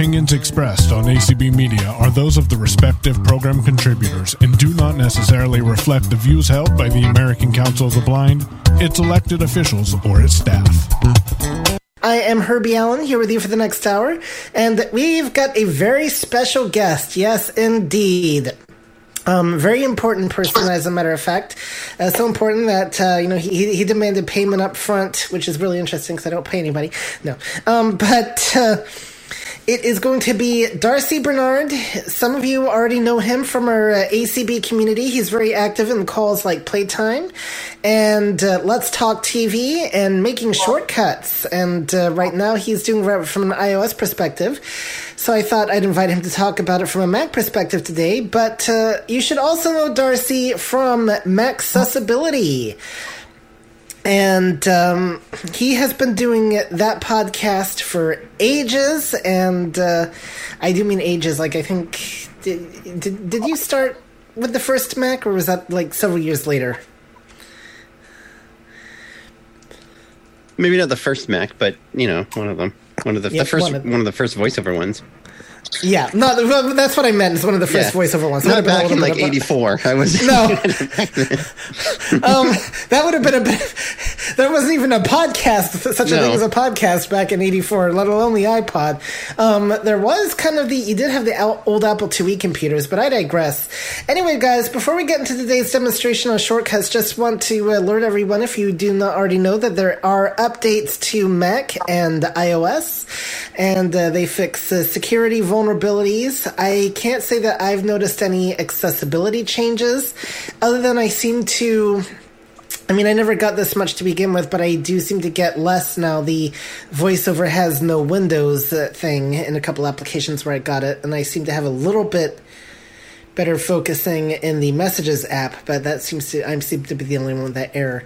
opinions expressed on ACB Media are those of the respective program contributors and do not necessarily reflect the views held by the American Council of the Blind, its elected officials, or its staff. I am Herbie Allen here with you for the next hour, and we've got a very special guest. Yes, indeed. Um, very important person, as a matter of fact. Uh, so important that uh, you know he he demanded payment up front, which is really interesting because I don't pay anybody. No, um, but. Uh, it is going to be Darcy Burnard. Some of you already know him from our uh, ACB community. He's very active in calls like Playtime and uh, Let's Talk TV and making shortcuts. And uh, right now he's doing it from an iOS perspective. So I thought I'd invite him to talk about it from a Mac perspective today. But uh, you should also know Darcy from Maccessibility and um, he has been doing that podcast for ages and uh, i do mean ages like i think did, did, did you start with the first mac or was that like several years later? Maybe not the first mac but you know one of them. One of the, the first one of, one of the first voiceover ones yeah, no, that's what I meant. It's one of the first yeah. voiceover ones. Not back in like '84. I was no. um, that would have been a bit. There wasn't even a podcast, such a thing as a podcast back in '84, let alone the iPod. Um, there was kind of the. You did have the old Apple IIe computers, but I digress. Anyway, guys, before we get into today's demonstration on shortcuts, just want to alert everyone, if you do not already know, that there are updates to Mac and iOS, and uh, they fix uh, security vulnerabilities. I can't say that I've noticed any accessibility changes, other than I seem to. I mean, I never got this much to begin with, but I do seem to get less now. The voiceover has no windows uh, thing in a couple applications where I got it, and I seem to have a little bit better focusing in the messages app, but that seems to I seem to be the only one with that error.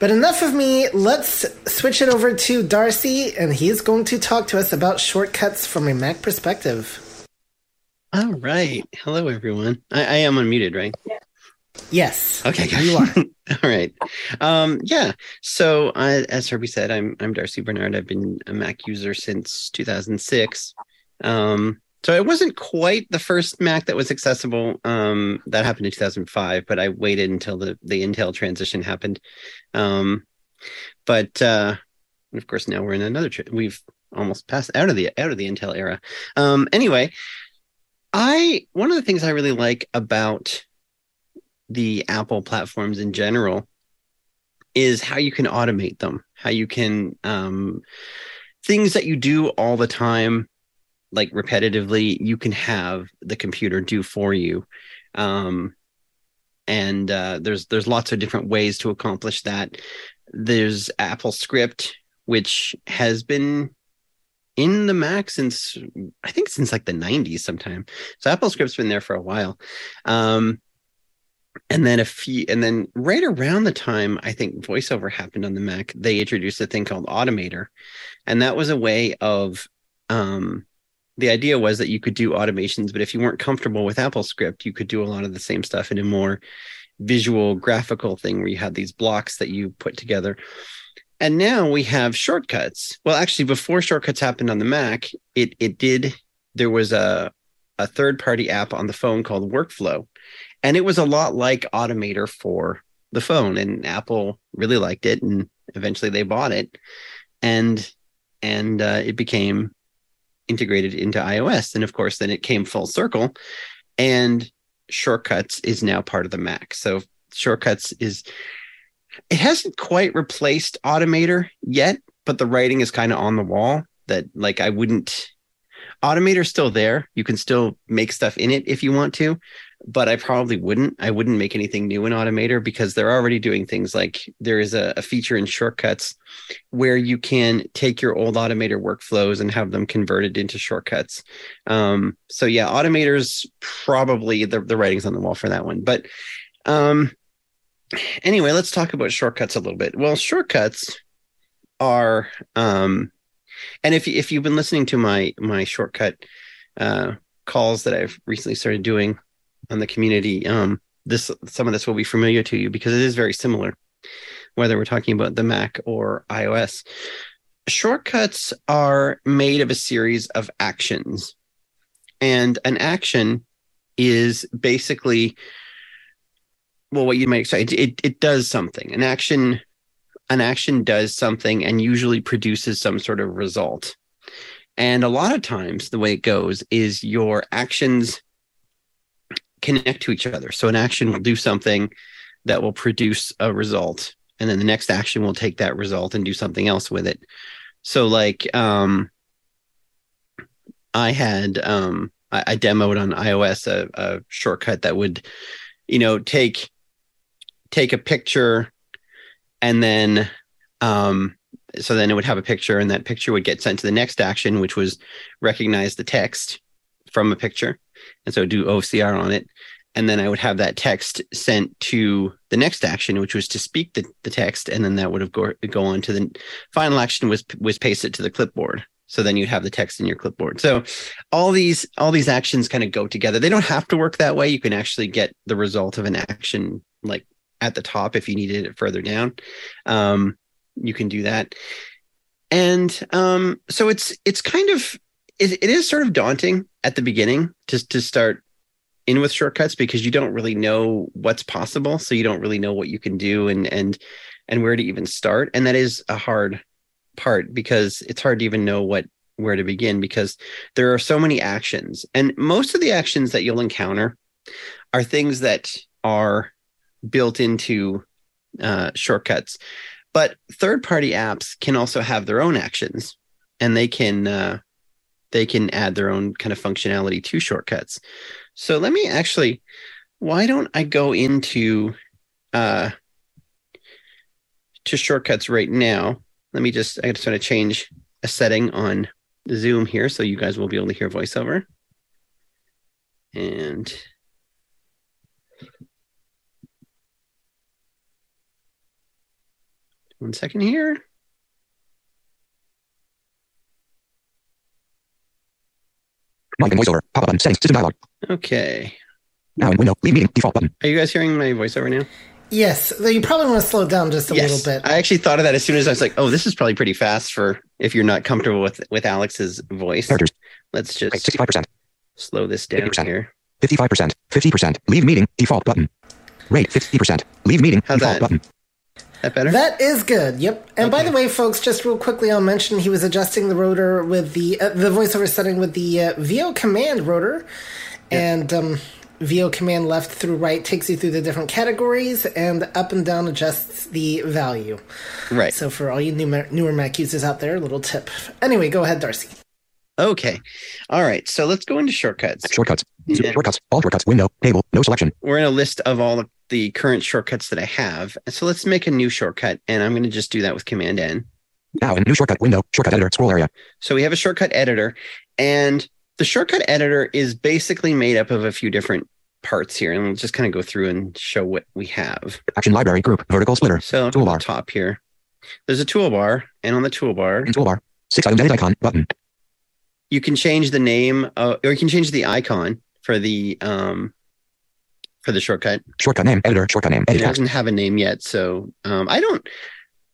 But enough of me. Let's switch it over to Darcy, and he's going to talk to us about shortcuts from a Mac perspective. All right. Hello, everyone. I, I am unmuted, right? Yes. Okay, you are. All right. Um, yeah. So, uh, as Herbie said, I'm I'm Darcy Burnard. I've been a Mac user since 2006. Um, so it wasn't quite the first Mac that was accessible. Um, that happened in 2005, but I waited until the, the Intel transition happened. Um, but uh, of course, now we're in another. Tra- we've almost passed out of the out of the Intel era. Um, anyway, I one of the things I really like about the Apple platforms in general is how you can automate them, how you can um, things that you do all the time like repetitively you can have the computer do for you. Um, and uh, there's there's lots of different ways to accomplish that. There's apple script which has been in the mac since i think since like the 90s sometime. So apple script's been there for a while. Um, and then a few and then right around the time i think voiceover happened on the mac they introduced a thing called automator. And that was a way of um, the idea was that you could do automations, but if you weren't comfortable with Apple Script, you could do a lot of the same stuff in a more visual, graphical thing where you had these blocks that you put together. And now we have shortcuts. Well, actually, before shortcuts happened on the Mac, it it did. There was a a third party app on the phone called Workflow, and it was a lot like Automator for the phone. And Apple really liked it, and eventually they bought it, and and uh, it became integrated into iOS. And of course, then it came full circle and Shortcuts is now part of the Mac. So Shortcuts is, it hasn't quite replaced Automator yet, but the writing is kind of on the wall that like I wouldn't, Automator's still there. You can still make stuff in it if you want to, but I probably wouldn't. I wouldn't make anything new in Automator because they're already doing things like there is a, a, feature in shortcuts where you can take your old Automator workflows and have them converted into shortcuts. Um, so yeah, Automator's probably the, the writing's on the wall for that one. But um, anyway, let's talk about shortcuts a little bit. Well, shortcuts are um, and if if you've been listening to my my shortcut uh, calls that I've recently started doing on the community, um, this some of this will be familiar to you because it is very similar, whether we're talking about the Mac or iOS. shortcuts are made of a series of actions. And an action is basically well what you might expect it, it does something an action an action does something and usually produces some sort of result and a lot of times the way it goes is your actions connect to each other. So an action will do something that will produce a result and then the next action will take that result and do something else with it. So like um i had um I, I demoed on iOS a, a shortcut that would, you know, take take a picture and then um so then it would have a picture and that picture would get sent to the next action which was recognize the text from a picture and so do ocr on it. And then i would have that text sent to the next action which was to speak the, the text. And then that would have go, go on to the final action was was paste it to the clipboard. So then you'd have the text in your clipboard. So all these all these actions kind of go together. They don't have to work that way. You can actually get the result of an action like at the top if you needed it further down. Um, you can do that. And um, so it's it's kind of it, it is sort of daunting at the beginning to to start in with shortcuts because you don't really know what's possible. So you don't really know what you can do and and and where to even start. And that is a hard part because it's hard to even know what where to begin because there are so many actions. And most of the actions that you'll encounter are things that are built into uh, shortcuts. But third party apps can also have their own actions and they can uh, they can add their own kind of functionality to shortcuts so let me actually why don't i go into uh, to shortcuts right now let me just I just want to change a setting on Zoom here so you guys will be able to hear voiceover. And one second here. Mic and voiceover. Pop up button. Settings. System dialog. Okay. Now in window. Leave meeting. Default button. Are you guys hearing my voiceover now? Yes, though you probably want to slow down just a yes. little bit. I actually thought of that as soon as I was like, "Oh, this is probably pretty fast for if you're not comfortable with with Alex's voice." Characters. Let's Rate just 65%. slow this down 50%. here. 55%. 50%. Leave meeting. Default button. Rate 50%. Leave meeting. How's default that? button. That better? That is good. Yep. And by the way, folks, just real quickly, I'll mention he was adjusting the rotor with the uh, the voiceover setting with the uh, VO command rotor, and um, VO command left through right takes you through the different categories, and up and down adjusts the value. right. So for all you new, newer Mac users out there, a little tip. Anyway, go ahead, Darcy. Okay. All right. So let's go into shortcuts. Shortcuts. Yeah. Shortcuts. All shortcuts. Window. Table. No selection. We're in a list of all of the current shortcuts that I have. So let's make a new shortcut, and I'm going to just do that with Command N. Now in new shortcut window. Shortcut editor. Scroll area. So we have a shortcut editor, and the shortcut editor is basically made up of a few different parts here, and we'll just kind of go through and show what we have. Action library group. Vertical splitter. So Toolbar. top here, there's a toolbar, and on the toolbar, In toolbar. Six item edit icon button. you can change the name, uh, or you can change the icon for the um, for the shortcut. Shortcut name. Editor. Shortcut name. It doesn't have a name yet, so um, I don't.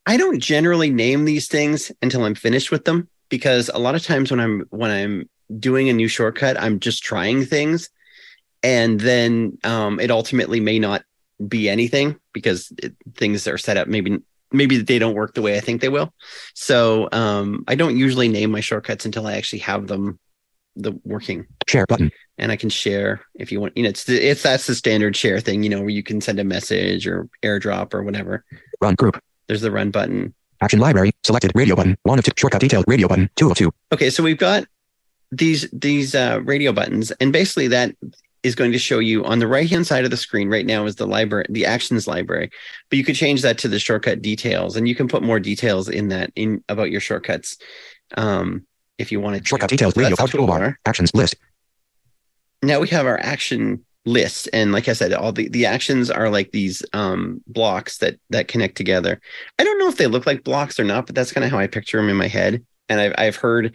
I don't generally name these things until I'm finished with them because a lot of times when I'm when I'm doing a new shortcut, I'm just trying things, and then um, it ultimately may not be anything because it, things are set up maybe maybe they don't work the way I think they will. So um, I don't usually name my shortcuts until I actually have them the working Share button. and I can share if you want. You know, it's the, it's that's the standard share thing. You know, where you can send a message or AirDrop or whatever. Run group. There's the run button. Action library. Selected. Radio button. One of two. Shortcut detailed. Radio button. Two of two. Okay, so we've got these these uh, radio buttons, and basically that is going to show you on the right hand side of the screen right now is the library, the actions library. But you could change that to the shortcut details, and you can put more details in that in about your shortcuts um, if you want to. Shortcut details. So Radio. that's Out the toolbar. Actions list. now we have our action list and like i said all the, the actions are like these um blocks that that connect together i don't know if they look like blocks or not but that's kind of how i picture them in my head and i've, I've heard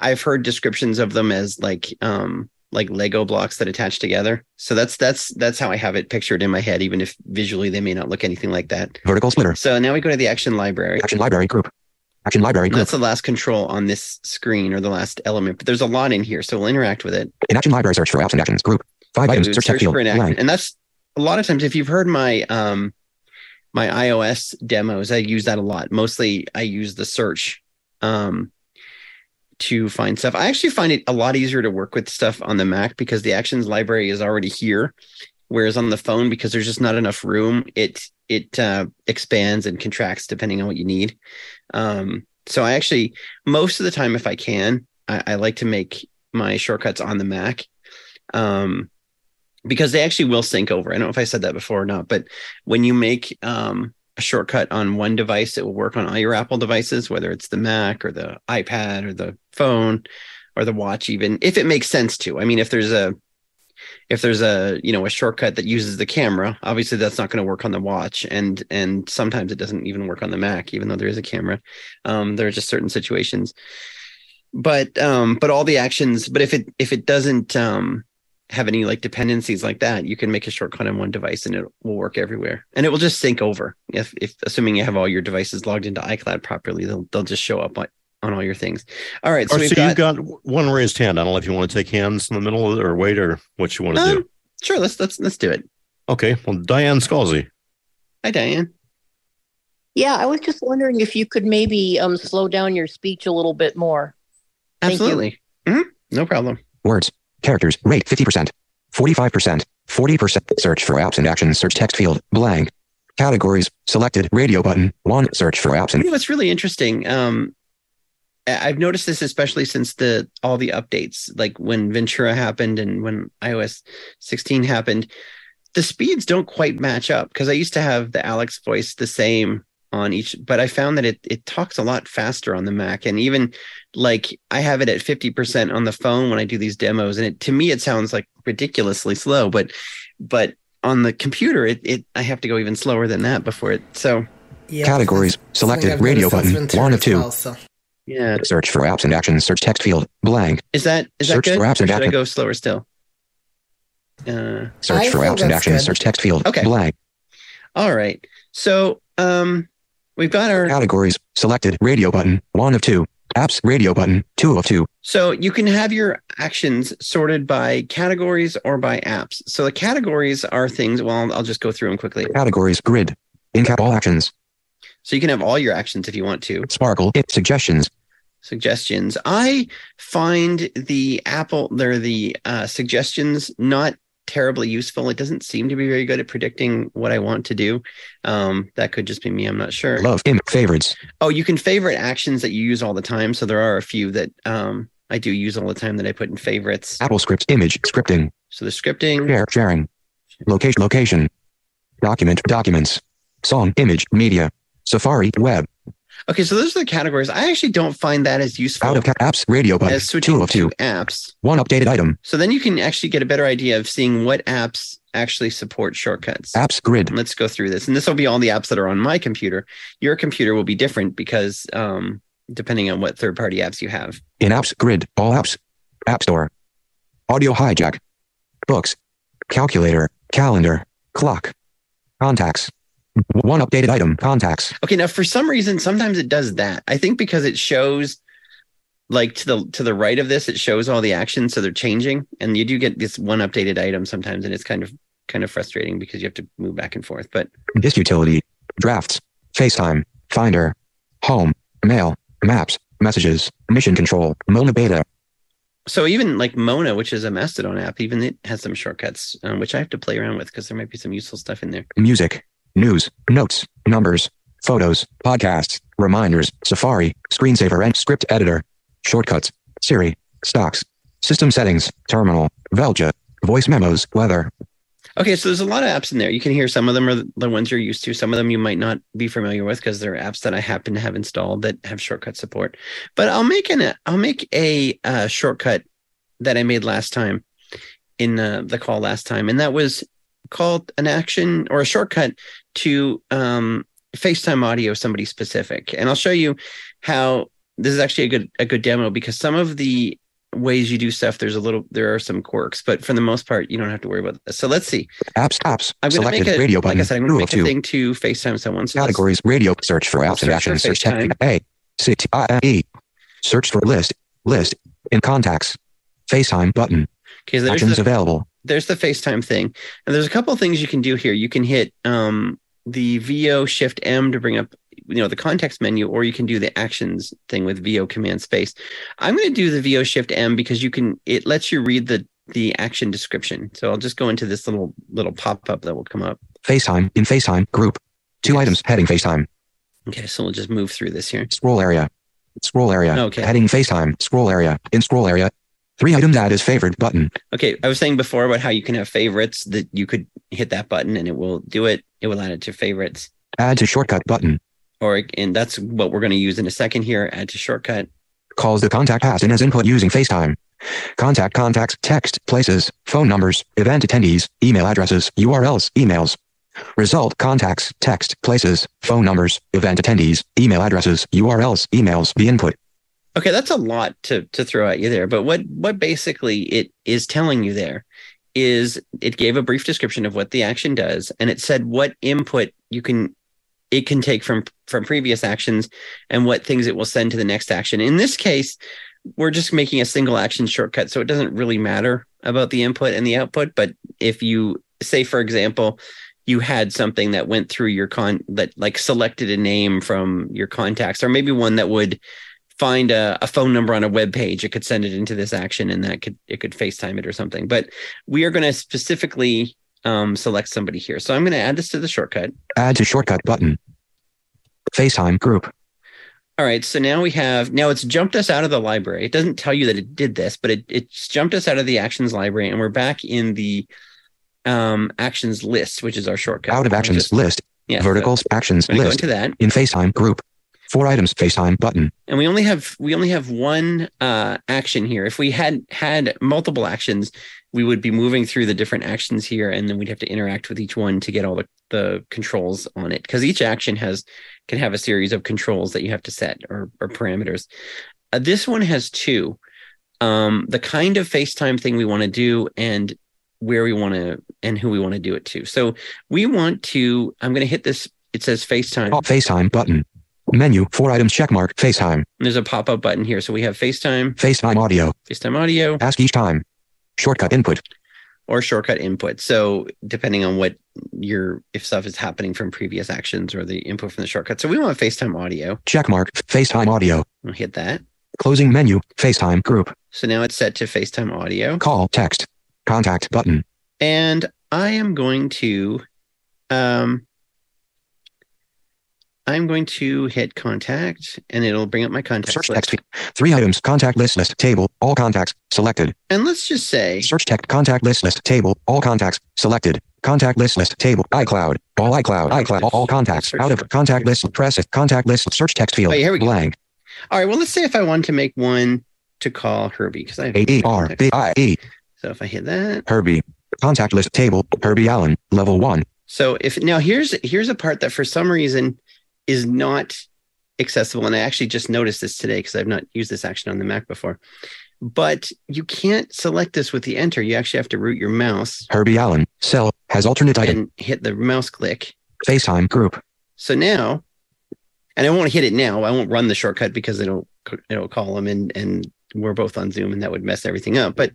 i've heard descriptions of them as like um like lego blocks that attach together so that's that's that's how i have it pictured in my head even if visually they may not look anything like that Vertical splitter. so now we go to the action library Action library group. Action library. That's the last control on this screen or the last element, but there's a lot in here, so we'll interact with it. In action library, search for apps and actions. Group. Five Okay, items. we Search field. for an action. Blank. And that's a lot of times if you've heard my um my iOS demos, I use that a lot. Mostly I use the search um to find stuff. I actually find it a lot easier to work with stuff on the Mac because the actions library is already here. Whereas on the phone, because there's just not enough room, it it uh, expands and contracts depending on what you need. Um, so I actually most of the time, if I can, I, I like to make my shortcuts on the Mac. Um, because they actually will sync over. I don't know if I said that before or not, but when you make um, a shortcut on one device, it will work on all your Apple devices, whether it's the Mac or the iPad or the phone or the watch, even if it makes sense to. I mean, if there's a if there's a you know a shortcut that uses the camera, obviously that's not going to work on the watch, and and sometimes it doesn't even work on the Mac, even though there is a camera. Um, there are just certain situations, but um, but all the actions. But if it if it doesn't um, have any like dependencies like that, you can make a shortcut on one device and it will work everywhere. And it will just sync over. If if assuming you have all your devices logged into iCloud properly, they'll they'll just show up on, on all your things. All right. So Or so got, you've got one raised hand. I don't know if you want to take hands in the middle of it or wait or what you want to Um, do. sure, let's let's let's do it. Okay. Well, Diane Scalzi. Hi Diane. Yeah, I was just wondering if you could maybe um slow down your speech a little bit more. Thank you. Absolutely. Mhm. No problem. Words. Characters. Rate 50%. 45%. 40%. Search for apps and actions. Search text field. Blank. Categories. Selected. Radio button. One. Search for apps You and know what's really interesting? Um, I- I've noticed this especially since the all the updates, like when Ventura happened and when iOS 16 happened, the speeds don't quite match up because I used to have the Alex voice the same on each, but I found that it it talks a lot faster on the Mac, and even like I have it at 50% on the phone when I do these demos, and it to me it sounds like ridiculously slow, but but on the computer it, it I have to go even slower than that before it. So Yep, Categories. Selected. Radio noticed button. One of two. well, so. Yeah, search for apps and actions. Search text field. Blank. is that is that Search good? for apps or and should I go slower still? Uh, Search I for think apps and actions. good. Search text field. Okay. Blank. all right. So um, we've got our Categories. Selected. Radio button. One of two. Apps. Radio button. Two of two. So you can have your actions sorted by categories or by apps. So the categories are things, well, I'll- I'll just go through them quickly. Categories. Grid. In cap all actions. So you can have all your actions if you want to. Sparkle. It. Suggestions. Suggestions. I find the Apple, they're the uh, suggestions not terribly useful. It doesn't seem to be very good at predicting what I want to do. Um, that could just be me. I'm not sure. Love. In. Favorites. Oh, you can favorite actions that you use all the time. So there are a few that um, I do use all the time that I put in favorites. Apple scripts. Image. Scripting. So the scripting. Share. Sharing. Location. Location. Document. Documents. Song. Image. Media. Safari. Web. Okay, so those are the categories. I actually don't find that as useful Out of. Apps. Radio button. as switching Two of two. apps. One updated item. So then you can actually get a better idea of seeing what apps actually support shortcuts. Apps. Grid. Let's go through this. And this will be all the apps that are on my computer. Your computer will be different because um, depending on what third party apps you have. In apps. Grid. All apps. App Store. Audio hijack. Books. Calculator. Calendar. Clock. Contacts. One updated item. Contacts. Okay, now for some reason, sometimes it does that. I think because it shows like to the to the right of this, it shows all the actions, so they're changing. And you do get this one updated item sometimes, and it's kind of kind of frustrating because you have to move back and forth. But Disk utility. Drafts. FaceTime. Finder. Home. Mail. Maps. Messages. Mission control. Mona beta. so even like Mona, which is a Mastodon app, even it has some shortcuts, um, which I have to play around with because there might be some useful stuff in there. Music. News. Notes. Numbers. Photos. Podcasts. Reminders. Safari. Screensaver and script editor. Shortcuts. Siri. Stocks. System settings. Terminal. Velja. Voice memos. Weather. Okay, so there's a lot of apps in there. You can hear some of them are the ones you're used to. Some of them you might not be familiar with because they're apps that I happen to have installed that have shortcut support. But I'll make an I'll make a uh, shortcut that I made last time in uh, the call last time, and that was called an action or a shortcut to um, FaceTime audio somebody specific. And I'll show you how this is actually a good a good demo because some of the ways you do stuff there's a little there are some quirks but for the most part you don't have to worry about this so let's see Apps. Apps. I'm going to make a radio like button. I said, I'm going to make a two. thing to FaceTime someone. So Categories. Radio. Search for apps and actions. Search text. A. C T I E. Search for list. List. In contacts. FaceTime button. Okay, so Actions the, available. There's the FaceTime thing. And there's a couple of things you can do here. You can hit um, the VO Shift M to bring up you know the context menu, or you can do the actions thing with VO Command Space. I'm going to do the VO Shift M because you can it lets you read the the action description. So I'll just go into this little little pop up that will come up. FaceTime. In FaceTime group. Two Yes. items. Heading FaceTime. Okay, so we'll just move through this here. Scroll area. Scroll area. Okay. Heading FaceTime. Scroll area. In scroll area. Three items add as favorite button. Okay, I was saying before about how you can have favorites that you could hit that button and it will do it. It will add it to favorites. Add to shortcut button. Or and that's what we're going to use in a second here. Add to shortcut. Calls the contact passed in as input using FaceTime. Contact contacts, text, places, phone numbers, event attendees, email addresses, URLs, emails. Result contacts, text, places, phone numbers, event attendees, email addresses, URLs, emails, the input. Okay, that's a lot to to throw at you there. But what what basically it is telling you there is it gave a brief description of what the action does, and it said what input you can it can take from from previous actions and what things it will send to the next action. In this case, we're just making a single action shortcut, so it doesn't really matter about the input and the output. But if you say, for example, you had something that went through your con that like selected a name from your contacts, or maybe one that would find a, a phone number on a web page, it could send it into this action and that could it could FaceTime it or something. But we are going to specifically um, select somebody here. So I'm going to add this to the shortcut. Add to shortcut button. FaceTime group. All right, so now we have now it's jumped us out of the library. It doesn't tell you that it did this, but it it's jumped us out of the actions library and we're back in the um actions list, which is our shortcut. Out of actions just- list. yeah, Verticals actions So go list. into that. In FaceTime group. Four items FaceTime button. and we only have we only have one uh, action here. If we had had multiple actions, we would be moving through the different actions here, and then we'd have to interact with each one to get all the, the controls on it. Because each action has can have a series of controls that you have to set or, or parameters. Uh, this one has two. Um, the kind of FaceTime thing we want to do, and where we want to, and who we want to do it to. So we want to. I'm going to hit this. It says FaceTime. Top FaceTime button. Menu. Four items checkmark. FaceTime. There's a pop up button here. So we have FaceTime, FaceTime audio. FaceTime audio, Ask each time. Shortcut input. or shortcut input. So depending on what your if stuff is happening from previous actions or the input from the shortcut. So we want FaceTime audio. Checkmark. FaceTime audio. I'll hit that. Closing menu. FaceTime group. So now it's set to FaceTime audio. Call text. Contact button. And I am going to um I'm going to hit contact and it'll bring up my contact Search list. text. Three items. Contact list list table. All contacts selected. And let's just say Search text. Contact list list table. All contacts selected. Contact list list table. iCloud. All iCloud. iCloud. All contacts. Out of contact list. Press it. Contact list. Search text field. Oh, Wait, here we go. Blank. all right, well let's say if I want to make one to call Herbie because I have A E R B I E. so if I hit that Herbie. Contact list table. Herbie Allen. Level one. So if now here's here's a part that for some reason is not accessible, and I actually just noticed this today because I've not used this action on the Mac before. But you can't select this with the enter. You actually have to root your mouse Herbie Allen. Cell. Has alternate item. and hit the mouse click. FaceTime group. So now, and I won't hit it now. I won't run the shortcut because it'll it'll call them and and we're both on Zoom and that would mess everything up. But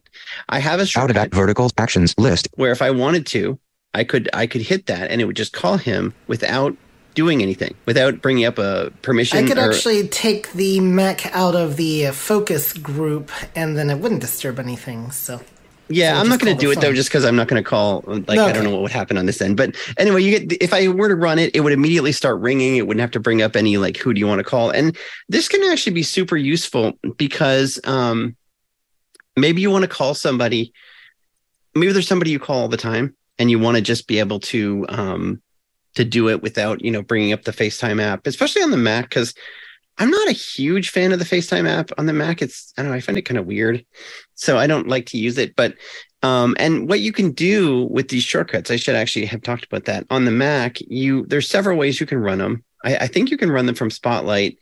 I have a Out of shortcut act verticals actions list. where if I wanted to, I could I could hit that and it would just call him without doing anything, without bringing up a permission. I could or- actually take the Mac out of the focus group, and then it wouldn't disturb anything. So yeah, so I'm not going to do it though, just because I'm not going to call. Like No, I don't okay. know what would happen on this end, but anyway, you get if I were to run it, it would immediately start ringing. It wouldn't have to bring up any like who do you want to call, and this can actually be super useful because um, maybe you want to call somebody. Maybe there's somebody you call all the time, and you want to just be able to um, to do it without you know bringing up the FaceTime app, especially on the Mac because. I'm not a huge fan of the FaceTime app on the Mac. It's I don't know, I find it kind of weird. So I don't like to use it. But um, and what you can do with these shortcuts, I should actually have talked about that on the Mac. You there's several ways you can run them. I, I think you can run them from Spotlight,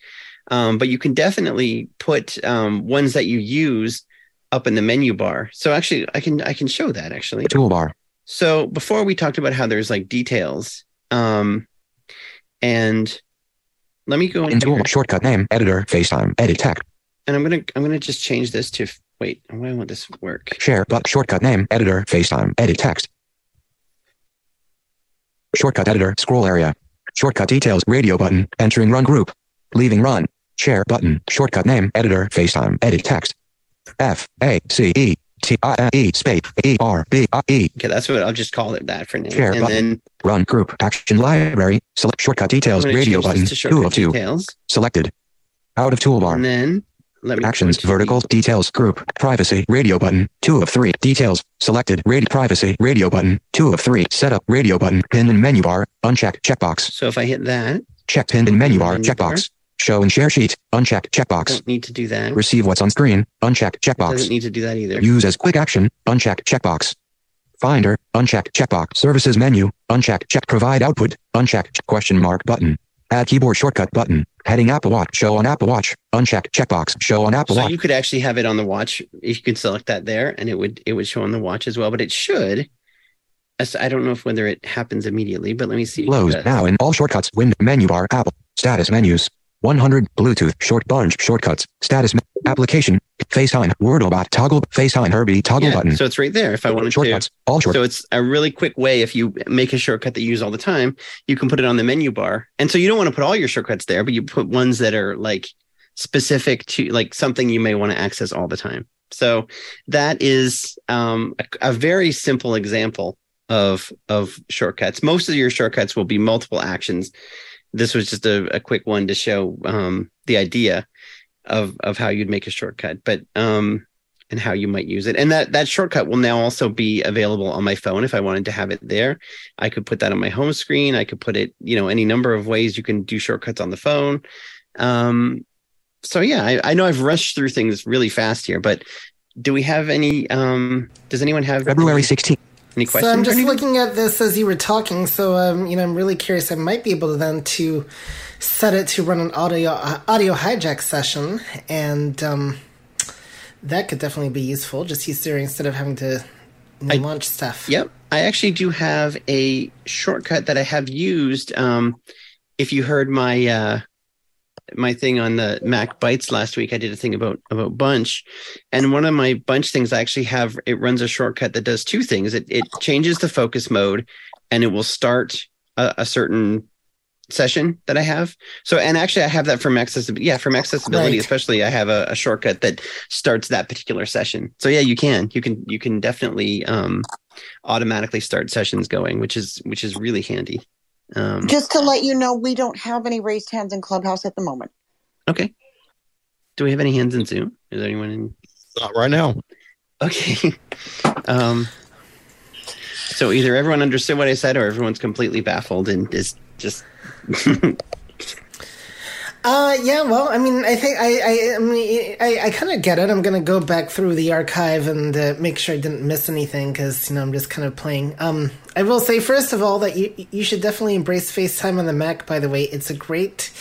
um, but you can definitely put um, ones that you use up in the menu bar. So actually, I can I can show that actually. Toolbar. So before we talked about how there's like details, um, and let me go in In here, shortcut name editor FaceTime edit text and I'm gonna I'm gonna just change this to wait. Why won't this work? share but shortcut name editor FaceTime edit text. Shortcut editor scroll area. Shortcut details radio button entering run group. Leaving run share button shortcut name editor FaceTime edit text. F A C E T I N E space E R B I E. Okay, that's what I'll just call it that for now. Share and button. then run group action library. Select shortcut details radio button to two of two details, selected. Out of toolbar. And then let me Actions, vertical, details, group, privacy, radio button, two of three, details, selected, radio, privacy, radio button, two of three, setup, radio button, pin in menu bar, unchecked, checkbox, So if I hit that, check pin in menu bar, Menu bar. Show and share sheet, unchecked, checkbox, don't need to do that. receive what's on screen, unchecked, Doesn't checkbox, need to do that either. use as quick action, unchecked, checkbox, finder, unchecked, checkbox, services menu, unchecked, check, provide output, unchecked, question mark button, add keyboard shortcut button, heading Apple Watch, show on Apple Watch, unchecked, checkbox, show on Apple So Watch. you could actually have it on the watch. You could select that there, and it would it would show on the watch as well. But it should. I don't know if whether it happens immediately, but let me see. Close Uh, now in all shortcuts. Window menu bar. Apple status menus. 100 Bluetooth short bunch shortcuts. Status application. FaceTime. Wordlebot toggle. FaceTime Herbie toggle yeah, button. So it's right there. If I wanted to. shortcuts. All short. So it's a really quick way. If you make a shortcut that you use all the time, you can put it on the menu bar. And so you don't want to put all your shortcuts there, but you put ones that are like specific to like something you may want to access all the time. So that is um, a, a very simple example of of shortcuts. Most of your shortcuts will be multiple actions. This was just a, a quick one to show um, the idea of of how you'd make a shortcut, but um, and how you might use it. And that that shortcut will now also be available on my phone if I wanted to have it there. I could put that on my home screen. I could put it, you know, any number of ways you can do shortcuts on the phone. Um, so yeah, I, I know I've rushed through things really fast here, but do we have any? Um, does anyone have February any, 16th. any So? I'm just looking at this as you were talking. So um, you know, I'm really curious. I might be able to then to set it to run an audio uh, audio hijack session, and um, that could definitely be useful. Just use Siri instead of having to I- launch stuff. Yep. I actually do have a shortcut that I have used. Um, if you heard my uh, my thing on the Mac Bytes last week, I did a thing about about Bunch, and one of my Bunch things I actually have it runs a shortcut that does two things. It it changes the focus mode, and it will start a, a certain session that I have. So, and actually, I have that from accessibility. Yeah, from accessibility, Right. especially, I have a, a shortcut that starts that particular session. So, yeah, you can, you can, you can definitely um, automatically start sessions going, which is which is really handy. Um, Just to let you know, we don't have any raised hands in Clubhouse at the moment. okay. Do we have any hands in Zoom? Is there anyone in? Not right now. Okay. um, so either everyone understood what I said, or everyone's completely baffled and is just. Uh, yeah. Well, I mean, I think I, I, I mean, I, I kind of get it. I'm gonna go back through the archive and uh, make sure I didn't miss anything because you know I'm just kind of playing. Um, I will say first of all that you you should definitely embrace FaceTime on the Mac. By the way, it's a great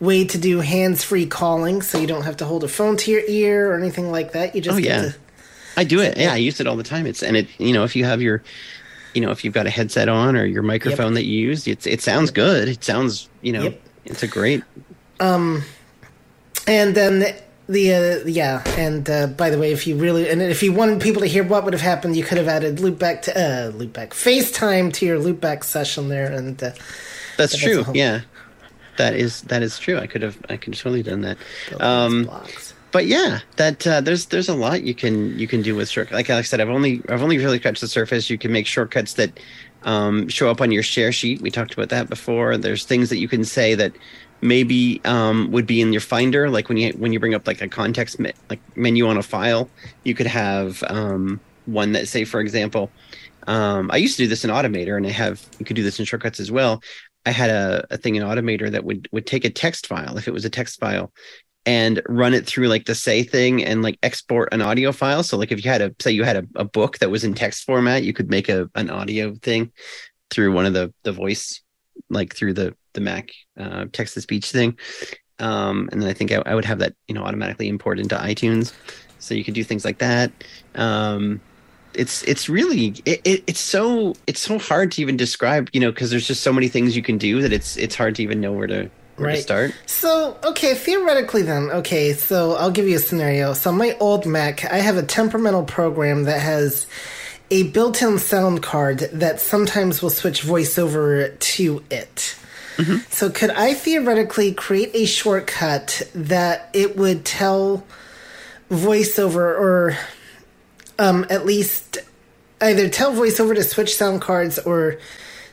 way to do hands-free calling, so you don't have to hold a phone to your ear or anything like that. You just Oh, get yeah. to- I do it. Yeah, I use it all the time. It's and it you know if you have your you know if you've got a headset on or your microphone that you use, it's it sounds good. It sounds you know Yep. it's a great. Um, and then the, the uh, yeah, and uh, by the way, if you really and if you wanted people to hear what would have happened, you could have added loopback to uh, loopback FaceTime to your loopback session there, and uh, That's true. Yeah, that is that is true. I could have I could have totally done that. Um, but yeah, that uh, there's there's a lot you can you can do with short. Like Alex said, I've only I've only really scratched the surface. You can make shortcuts that um, show up on your share sheet. We talked about that before. There's things that you can say that maybe um, would be in your Finder, like when you when you bring up like a context me- like menu on a file, you could have um, one that say, for example, um, I used to do this in Automator, and I have you could do this in shortcuts as well. I had a, a thing in Automator that would would take a text file if it was a text file and run it through like the say thing and like export an audio file. So like if you had a say you had a, a book that was in text format, you could make a an audio thing through one of the the voice like through the the Mac uh, text to speech thing. Um, and then I think I, I would have that you know automatically import into iTunes, so you could do things like that. Um, it's it's really it, it, it's so it's so hard to even describe you know because there's just so many things you can do that it's it's hard to even know where to where to start. So, okay, theoretically then, okay, so I'll give you a scenario. So, my old Mac, I have a temperamental program that has a built in sound card that sometimes will switch voiceover to it. So, could I theoretically create a shortcut that it would tell voiceover or um, at least either tell voiceover to switch sound cards or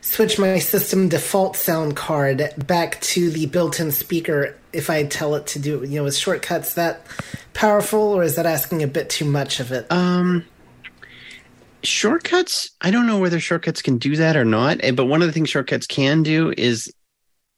switch my system default sound card back to the built-in speaker if I tell it to do it. You know, is shortcuts that powerful, or is that asking a bit too much of it? Um, shortcuts. I don't know whether shortcuts can do that or not. eh, But one of the things shortcuts can do is,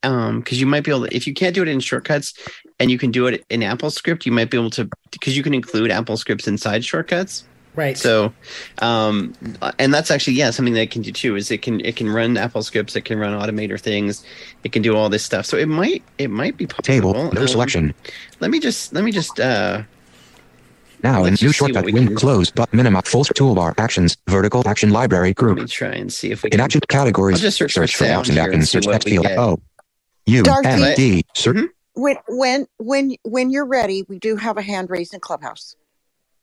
um, because you might be able to, if you can't do it in shortcuts, and you can do it in Apple Script, you might be able to, because you can include Apple Scripts inside shortcuts. right. So, um, and that's actually yeah something that it can do too. Is it can it can run Apple Scripts, it can run Automator things, it can do all this stuff. So it might it might be possible. Table. No Um, selection. Let me just let me just uh Now in new just see what shortcut we win close but minimum full toolbar actions vertical action library group. let me try and see if we in can. action categories I'll just search for search for sound apps and here and actions see search what text field get. O U Darcy? N D. Mm-hmm. When when when when you're ready, we do have a hand raised in Clubhouse.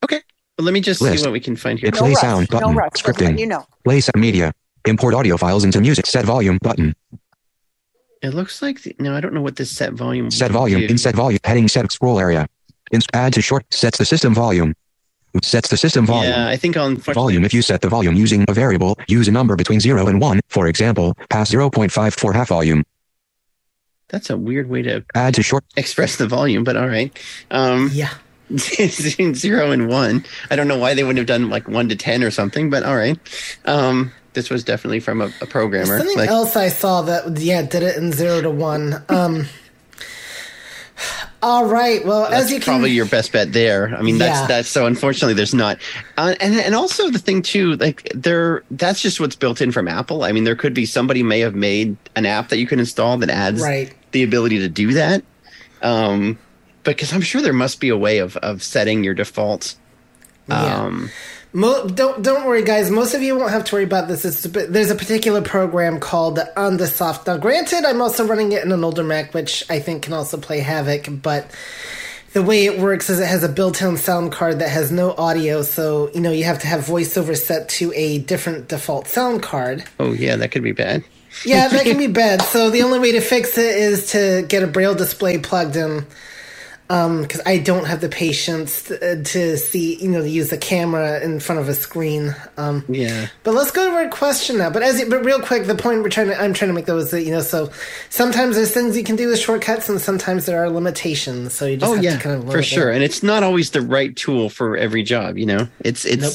Okay. But let me just List. see what we can find here. No play rush. sound no button rush. Scripting You know. play sound media import audio files into music set volume button It looks like the, no, I don't know what this set volume. set volume do. in set volume heading set scroll area in add to short sets the system volume sets the system volume Yeah, I think on volume if you set the volume using a variable use a number between 0 and 1 for example pass 0.5 for half volume That's a weird way to add to short express the volume, but all right. Um, yeah. zero and one. I don't know why they wouldn't have done like one to ten or something, but all right. Um, this was definitely from a, a programmer. Something Like, else I saw that yeah did it in zero to one. Um. All right. Well, that's as you can probably your best bet there. I mean, that's Yeah. that's so. Unfortunately, there's not, uh, and and also the thing too, like there, that's just what's built in from Apple. I mean, there could be somebody may have made an app that you can install that adds right. The ability to do that. Um, because I'm sure there must be a way of of setting your default. Yeah. Um, Mo- don't don't worry, guys. Most of you won't have to worry about this. It's there's a particular program called Undersoft. Now, granted, I'm also running it in an older Mac, which I think can also play Havoc. But the way it works is it has a built-in sound card that has no audio, so you know you have to have voiceover set to a different default sound card. oh yeah, that could be bad. Yeah, that can be bad. So the only way to fix it is to get a braille display plugged in. Because I don't have the patience to, to see, you know, to use the camera in front of a screen. Um, Yeah. but let's go to our question now. But as you- but real quick, the point we're trying to I'm trying to make though is that you know, so sometimes there's things you can do with shortcuts, and sometimes there are limitations. So you just Oh have yeah, to kind of learn for it. sure. And it's not always the right tool for every job. You know, it's it's. Nope.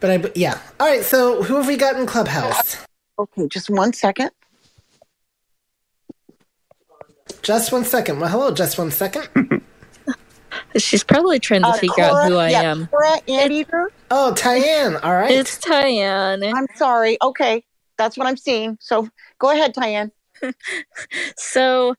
But I yeah. All right. So who have we got in Clubhouse? Okay, just one second. Just one second. Well, hello. Just one second. She's probably trying to Uh, figure out who I yeah, am. Cora Anteater. Oh, Tyann. All right. It's Tyann. I'm sorry. Okay, that's what I'm seeing. So go ahead, Tyann. So,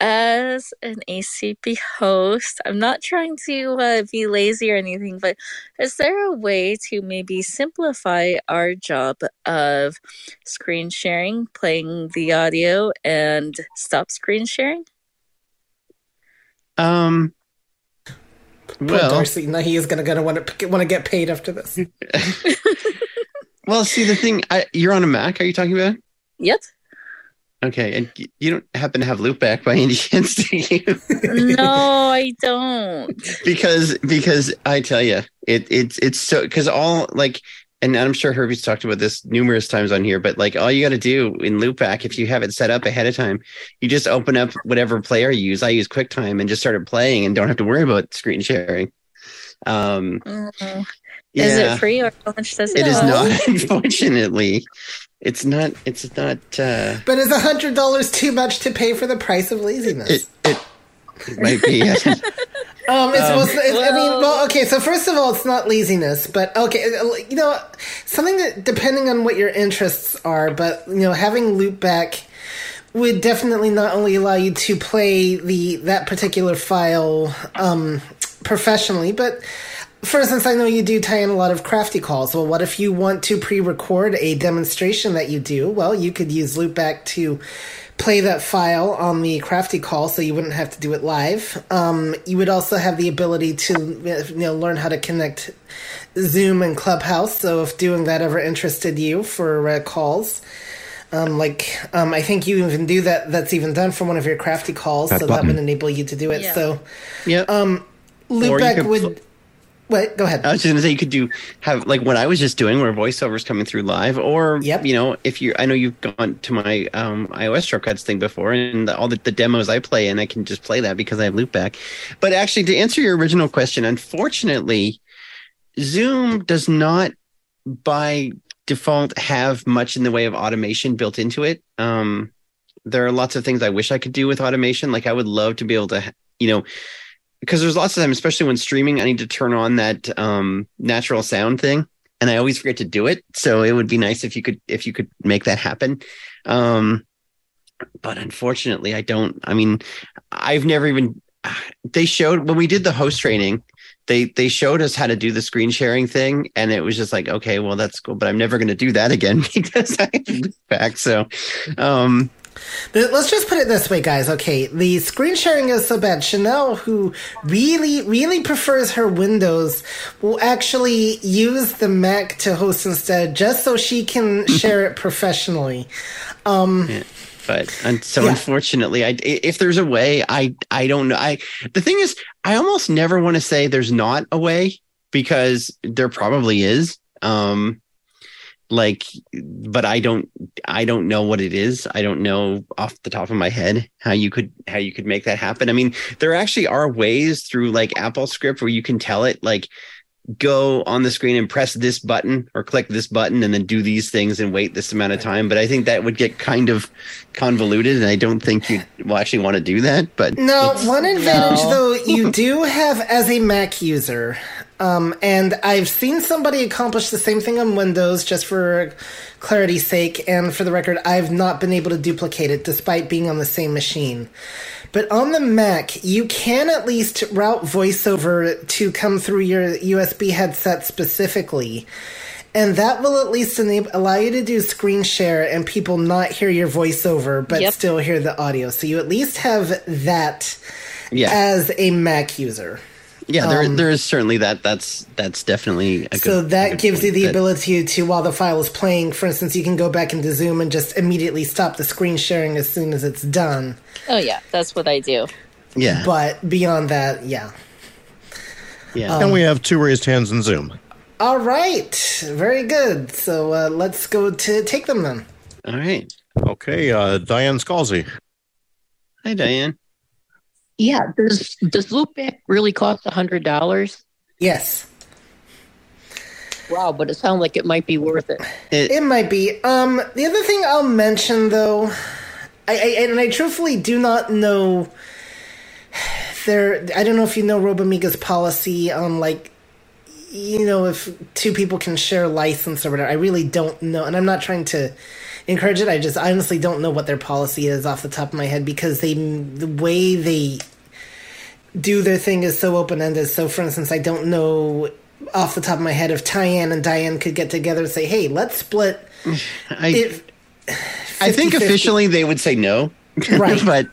as an ACB host, I'm not trying to uh, be lazy or anything, but is there a way to maybe simplify our job of screen sharing, playing the audio, and stop screen sharing? Um. Poor Well, Darcy. Now he is gonna gonna want to want to get paid after this. well. See, the thing, I, you're on a Mac. Are you talking about? Yep. Okay, and you don't happen to have Loopback by any chance, do you? no, I don't. because because I tell you, it it's it's so because all like, and I'm sure Herbie's talked about this numerous times on here, but like all you got to do in Loopback, if you have it set up ahead of time, you just open up whatever player you use. I use QuickTime and just started playing and don't have to worry about screen sharing. Um, Mm. yeah, Is it free or how much does it It is not, unfortunately. It's not. It's not. uh But is a hundred dollars too much to pay for the price of laziness? It it, it might be. yes. Um, it's, Um, well, it's, I mean, well- well, okay. So first of all, it's not laziness, but okay, uh, you know, something that depending on what your interests are, but you know, having loopback would definitely not only allow you to play the that particular file um, professionally, but for instance, I know you do tie in a lot of crafty calls. Well, what if you want to pre-record a demonstration that you do? Well, you could use Loopback to play that file on the crafty call so you wouldn't have to do it live. Um, you would also have the ability to you know learn how to connect Zoom and Clubhouse. So if doing that ever interested you for uh, calls. Um, like um, I think you even do that. That's even done for one of your crafty calls, That so that would enable you to do it. Yeah. So Yep. um, Loopback would. pl- Wait, go ahead. I was just gonna say you could do have like what I was just doing, where voiceovers coming through live, or Yep. you know, if you, I know you've gone to my um, iOS shortcuts thing before, and all the, the demos I play, and I can just play that because I have Loopback. But actually, to answer your original question, unfortunately, Zoom does not by default have much in the way of automation built into it. Um, there are lots of things I wish I could do with automation. Like I would love to be able to, you know, because there's lots of time, especially when streaming, I need to turn on that um, natural sound thing, and I always forget to do it. So it would be nice if you could if you could make that happen. Um, but unfortunately, I don't. I mean, I've never even. They showed when we did the host training. They they showed us how to do the screen sharing thing, and it was just like, okay, well that's cool, but I'm never going to do that again because I back. So, um, Let's just put it this way, guys. Okay, the screen sharing is so bad. Chanel, who really, really prefers her Windows, will actually use the Mac to host instead, just so she can share it professionally. Um, but and so Yeah. unfortunately i if there's a way i i don't know i the thing is i almost never want to say there's not a way because there probably is um like but i don't i don't know what it is. I don't know off the top of my head how you could how you could make that happen. I mean there actually are ways through like apple script where you can tell it like go on the screen and press this button or click this button and then do these things and wait this amount of time. But i think that would get kind of convoluted and i don't think you will actually want to do that but No, one advantage No. though you do have as a Mac user, um, and I've seen somebody accomplish the same thing on Windows just for clarity's sake, and for the record, I've not been able to duplicate it despite being on the same machine. But on the Mac, you can at least route VoiceOver to come through your USB headset specifically. And that will at least enable, allow you to do screen share and people not hear your voiceover, but Yep. still hear the audio. So you at least have that yeah as a Mac user. Yeah there, um, there is certainly that that's that's definitely a So that good gives you the that- ability to, while the file is playing, for instance, you can go back into Zoom and just immediately stop the screen sharing as soon as it's done. Oh yeah, that's what I do. yeah But beyond that, yeah. yeah and we have two raised hands in Zoom. All right, very good. So uh, let's go to take them then. all right Okay, uh, Diane Scalzi. hi diane Yeah. Does does Loopback really cost a hundred dollars? Yes, Wow, but it sounds like it might be worth it. it, it might be. Um, the other thing I'll mention, though, I, I and I truthfully do not know. There, I don't know if you know Rogue Amoeba's policy on like you know, if two people can share license or whatever. I really don't know, and I'm not trying to encourage it. I just honestly don't know what their policy is off the top of my head because they the way they do their thing is so open ended. So, for instance, I don't know off the top of my head if Tyann and Diane could get together and say, "Hey, let's split." I, If I think 50-50. officially they would say no Right. but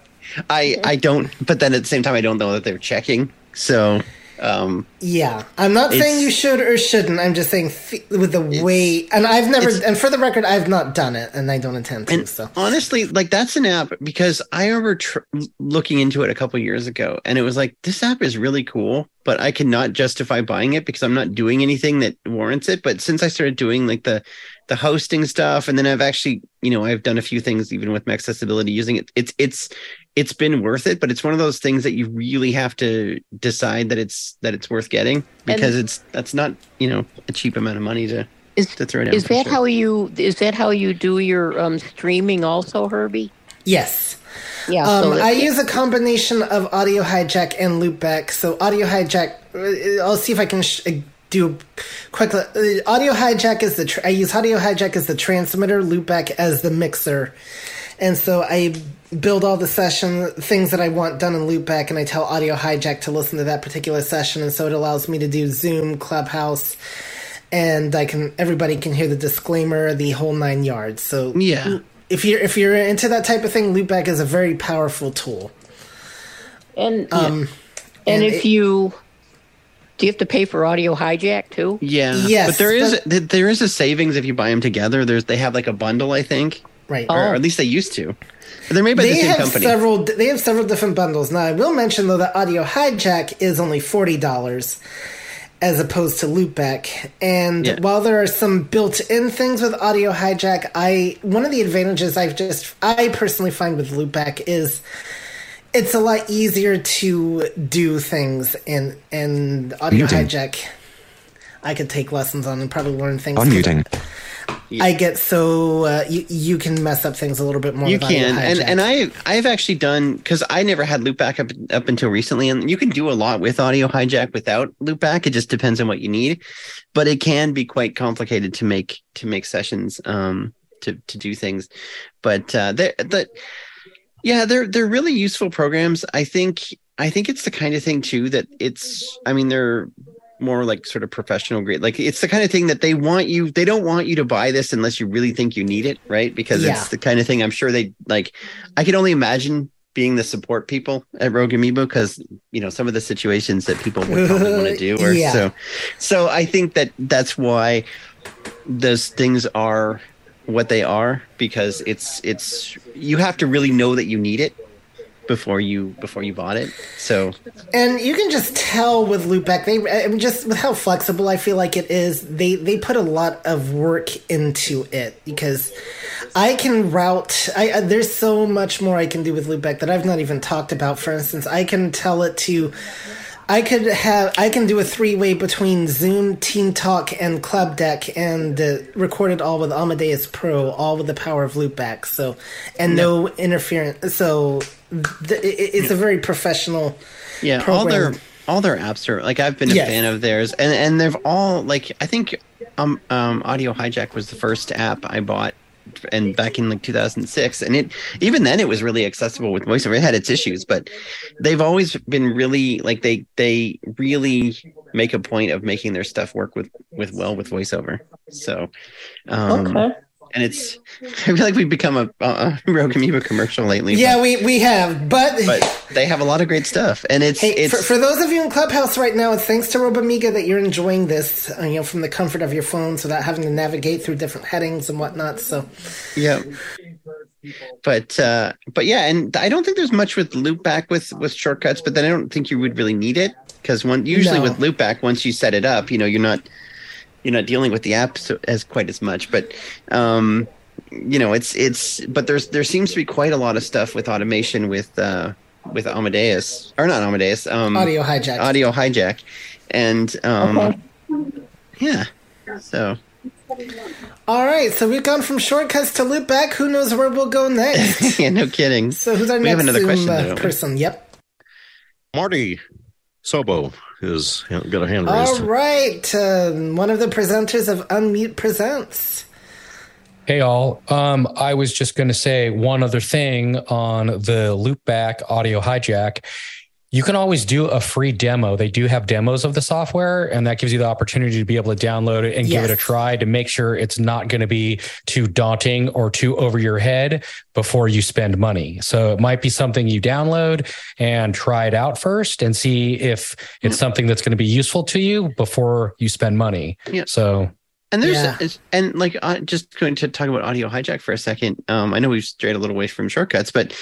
i i don't but then at the same time i don't know that they're checking so um Yeah, I'm not saying you should or shouldn't. I'm just saying f- with the way, and I've never, and for the record, I've not done it, and I don't intend to. And so honestly, like that's an app because I remember tr- looking into it a couple years ago, and it was like this app is really cool, but I cannot justify buying it because I'm not doing anything that warrants it. But since I started doing like the the hosting stuff, and then I've actually, you know, I've done a few things even with my accessibility using it. It's it's it's been worth it, but it's one of those things that you really have to decide that it's that it's worth getting because it's that's not you know a cheap amount of money to Is to throw down. is that sure. how you is that how you do your um, streaming also, Herbie? yes, Yeah. um, so I use a combination of Audio Hijack and Loopback. So Audio Hijack, uh, I'll see if I can sh- uh, do quick. Uh, Audio Hijack is the tr- I use Audio Hijack as the transmitter, Loopback as the mixer. And so I build all the session things that I want done in Loopback, and I tell Audio Hijack to listen to that particular session, and so it allows me to do Zoom, Clubhouse, and I can everybody can hear the disclaimer, the whole nine yards. So Yeah. if you're if you're into that type of thing, Loopback is a very powerful tool. And Um, and and if it- you do, you have to pay for audio hijack too. Yeah. Yes, But there is but, there is a savings if you buy them together. There's they have like a bundle, I think, right. or, or at least they used to. They're made by the they same have company. several. They have several different bundles. Now, I will mention though that Audio Hijack is only forty dollars, as opposed to Loopback. And Yeah. while there are some built-in things with Audio Hijack, I one of the advantages I've just I personally find with Loopback is it's a lot easier to do things in in Audio Muting. Hijack. I could take lessons on and probably learn things. 'cause Unmuting. I get so uh, you you can mess up things a little bit more. you can. And and i i've actually done because i never had loopback up up until recently and you can do a lot with audio hijack without loopback it just depends on what you need. But it can be quite complicated to make to make sessions um to to do things. But uh they're the yeah they're they're really useful programs. I think i think it's the kind of thing too that it's i mean they're more like sort of professional grade like it's the kind of thing that they want you they don't want you to buy this unless you really think you need it right because Yeah. it's the kind of thing i'm sure they like i can only imagine being the support people at Rogue Amoeba because you know some of the situations that people would probably want to do or Yeah. so so i think that that's why those things are what they are because it's it's you have to really know that you need it before you before you bought it so And you can just tell with Loopback, they I mean, just with how flexible I feel like it is. They they put a lot of work into it because I can route. I, there's so much more I can do with Loopback that I've not even talked about. For instance, I can tell it to. I could have I can do a three way between Zoom, Team Talk, and Club Deck, and uh, record it all with Amadeus Pro, all with the power of Loopback. So, and no interference. So, th- it, it's a very professional. Yeah, all their all their apps are like I've been a Yes. fan of theirs, and and they've all like I think um um Audio Hijack was the first app I bought, and back in like 2006, and it even then it was really accessible with voiceover. It had its issues, but they've always been really like they they really make a point of making their stuff work with with well with voiceover. So, um, Okay. And it's I feel like we've become a, a Rogue Amoeba commercial lately. Yeah, we we have, but, but they have a lot of great stuff, and it's hey, it's for, for those of you in Clubhouse right now, it's thanks to Rogue Amoeba that you're enjoying this, uh, you know, from the comfort of your phones without having to navigate through different headings and whatnot. So, yeah but uh but yeah and i don't think there's much with loopback with with shortcuts but then i don't think you would really need it because one usually No. with loopback once you set it up you know you're not you're not dealing with the app so, as quite as much but um you know it's it's but there's there seems to be quite a lot of stuff with automation with uh with amadeus or not amadeus um audio hijack. audio hijack and um Okay. yeah so All right, so we've gone from shortcuts to loop back. Who knows where we'll go next? yeah no kidding so, who's our We have next another Zoom question, uh, though, person? Yep. Marty Sobo is got a hand raised. All right, um, one of the presenters of Unmute Presents. Hey all. Um, I was just going to say one other thing on the loopback audio hijack. You can always do a free demo. They do have demos of the software, and that gives you the opportunity to be able to download it and give it a try to make sure it's not going to be too daunting or too over your head before you spend money. So it might be something you download and try it out first and see if it's something that's going to be useful to you before you spend money. Yeah. So And there's Yeah. and like uh, just going to talk about audio hijack for a second. Um, I know we've strayed a little way from shortcuts, but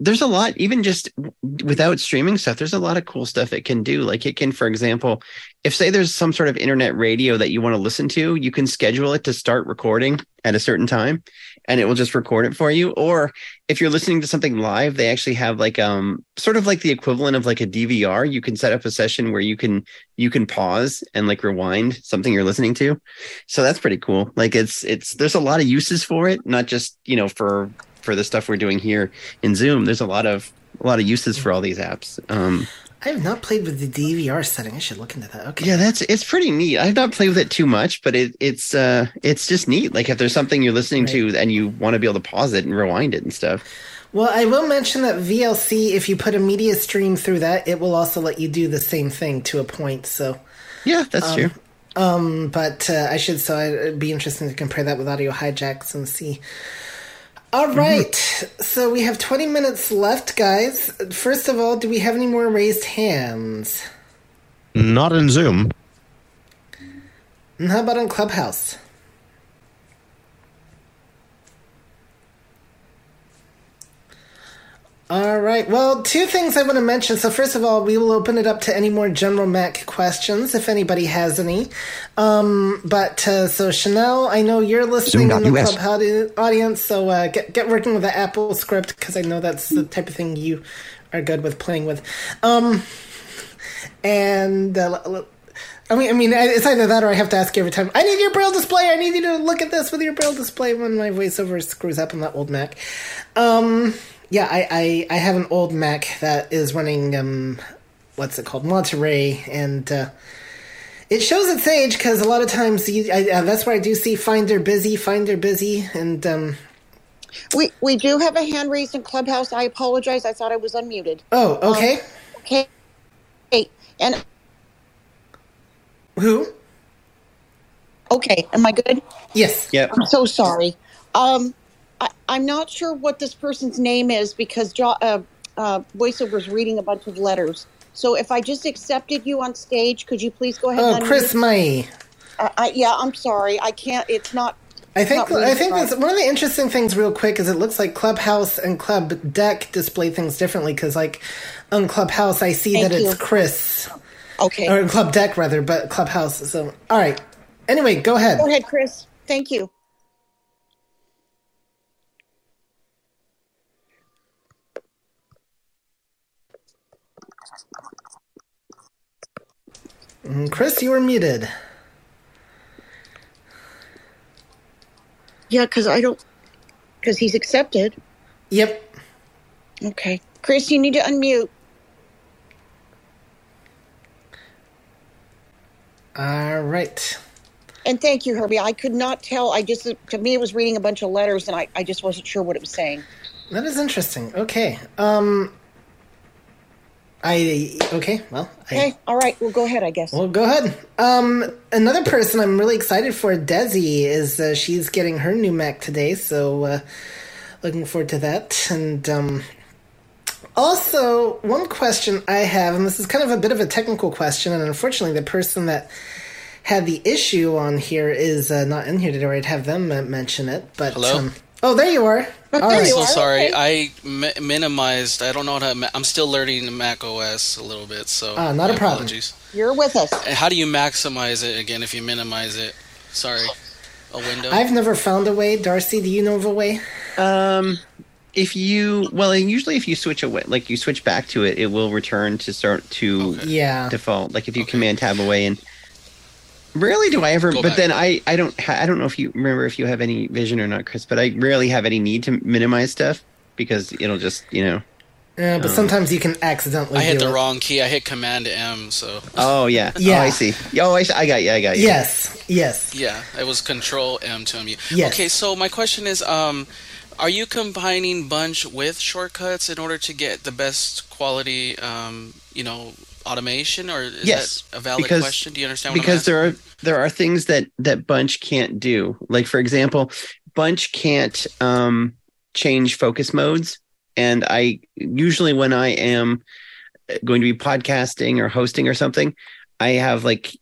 there's a lot even just without streaming stuff. There's a lot of cool stuff it can do. Like it can, for example, if say there's some sort of internet radio that you want to listen to, you can schedule it to start recording at a certain time, and it will just record it for you. Or if you're listening to something live, they actually have like um sort of like the equivalent of like a DVR. You can set up a session where you can you can pause and like rewind something you're listening to. So that's pretty cool. Like it's it's there's a lot of uses for it, not just you know for for the stuff we're doing here in Zoom. There's a lot of a lot of uses for all these apps. Um, I have not played with the DVR setting. I should look into that. Okay. Yeah, that's it's pretty neat. I've not played with it too much, but it, it's uh it's just neat. Like if there's something you're listening to and you want to be able to pause it and rewind it and stuff. Well, I will mention that VLC, if you put a media stream through that, it will also let you do the same thing to a point. So, Yeah, that's Um, true. um, but uh, I should. So it'd be interesting to compare that with audio hijacks and see. All mm-hmm. right, so we have 20 minutes left, guys. First of all, do we have any more raised hands? Not in Zoom. And how about on Clubhouse? All right. Well, two things I want to mention. So, first of all, we will open it up to any more general Mac questions if anybody has any. Um, but uh, so, Chanel, I know you're listening in the Zoom.us. club audience, so uh, get get working with the Apple script because I know that's the type of thing you are good with playing with. Um, and uh, I mean, I mean, it's either that or I have to ask you every time. I need your braille display. I need you to look at this with your braille display when my voiceover screws up on that old Mac. Um, yeah, I, I I have an old Mac that is running um, what's it called, Monterey, and uh, it shows its age because a lot of times you, I, uh, that's where I do see Finder busy, Finder busy, and um, We we do have a hand raised in Clubhouse. I apologize. I thought I was unmuted. oh, okay, Okay. Hey, and who? okay, am I good? Yes. Yep. I'm so sorry. Um, I, I'm not sure what this person's name is because jo- uh, uh, voiceover's reading a bunch of letters. So if I just accepted you on stage, could you please go ahead? Oh, and Chris? May. Uh, I, yeah, I'm sorry. I can't. It's not. I think not I think that's one of the interesting things, real quick, is it looks like Clubhouse and Club Deck display things differently. Because like on Clubhouse, I see Thank that you. it's Chris, Okay. or Club Deck rather, but Clubhouse. So all right. Anyway, go ahead. Go ahead, Chris. Thank you. Chris, you were muted. Yeah, because I don't. Because he's accepted. Yep. Okay. Chris, you need to unmute. All right. And thank you, Herbie. I could not tell. I just to me it was reading a bunch of letters, and I, I just wasn't sure what it was saying. That is interesting. Okay. Um. I okay. Well, I, Okay. All right. Well, go ahead. I guess. Well, go ahead. Um, another person I'm really excited for, Desi, is uh, she's getting her new Mac today, so uh, looking forward to that. And um, also, one question I have, and this is kind of a bit of a technical question, and unfortunately, the person that had the issue on here is uh, not in here today, I'd have them uh, mention it. But Hello? Um, oh, there you are. All there right. so sorry. okay. I mi- minimized. I don't know how to. Ma- I'm still learning Mac OS a little bit, so Ah, not a problem. Apologies. You're with us. And how do you maximize it again if you minimize it? Sorry, a window. I've never found a way. Darcy, do you know of a way? Um, if you well, and usually if you switch away, like you switch back to it, it will return to start to Okay. Yeah. default. Like if you Okay. command tab away, and rarely do I ever. Go but back. then I I don't ha- I don't know if you remember if you have any vision or not, Chris. But I rarely have any need to minimize stuff because it'll just you know. Uh, but sometimes you can accidentally I hit do the it. wrong key. I hit Command M. So Oh yeah. Yeah. Oh, I see. Oh, I, see. I got you. I got you. Yes, yes. yeah, it was Control M to unmute. Yes. Okay, so my question is, um, are you combining Bunch with shortcuts in order to get the best quality, um, you know, automation, or is Yes, that a valid because- question? Do you understand? What because I'm there are there are things that that bunch can't do like for example bunch can't um change focus modes and i usually when i am going to be podcasting or hosting or something i have like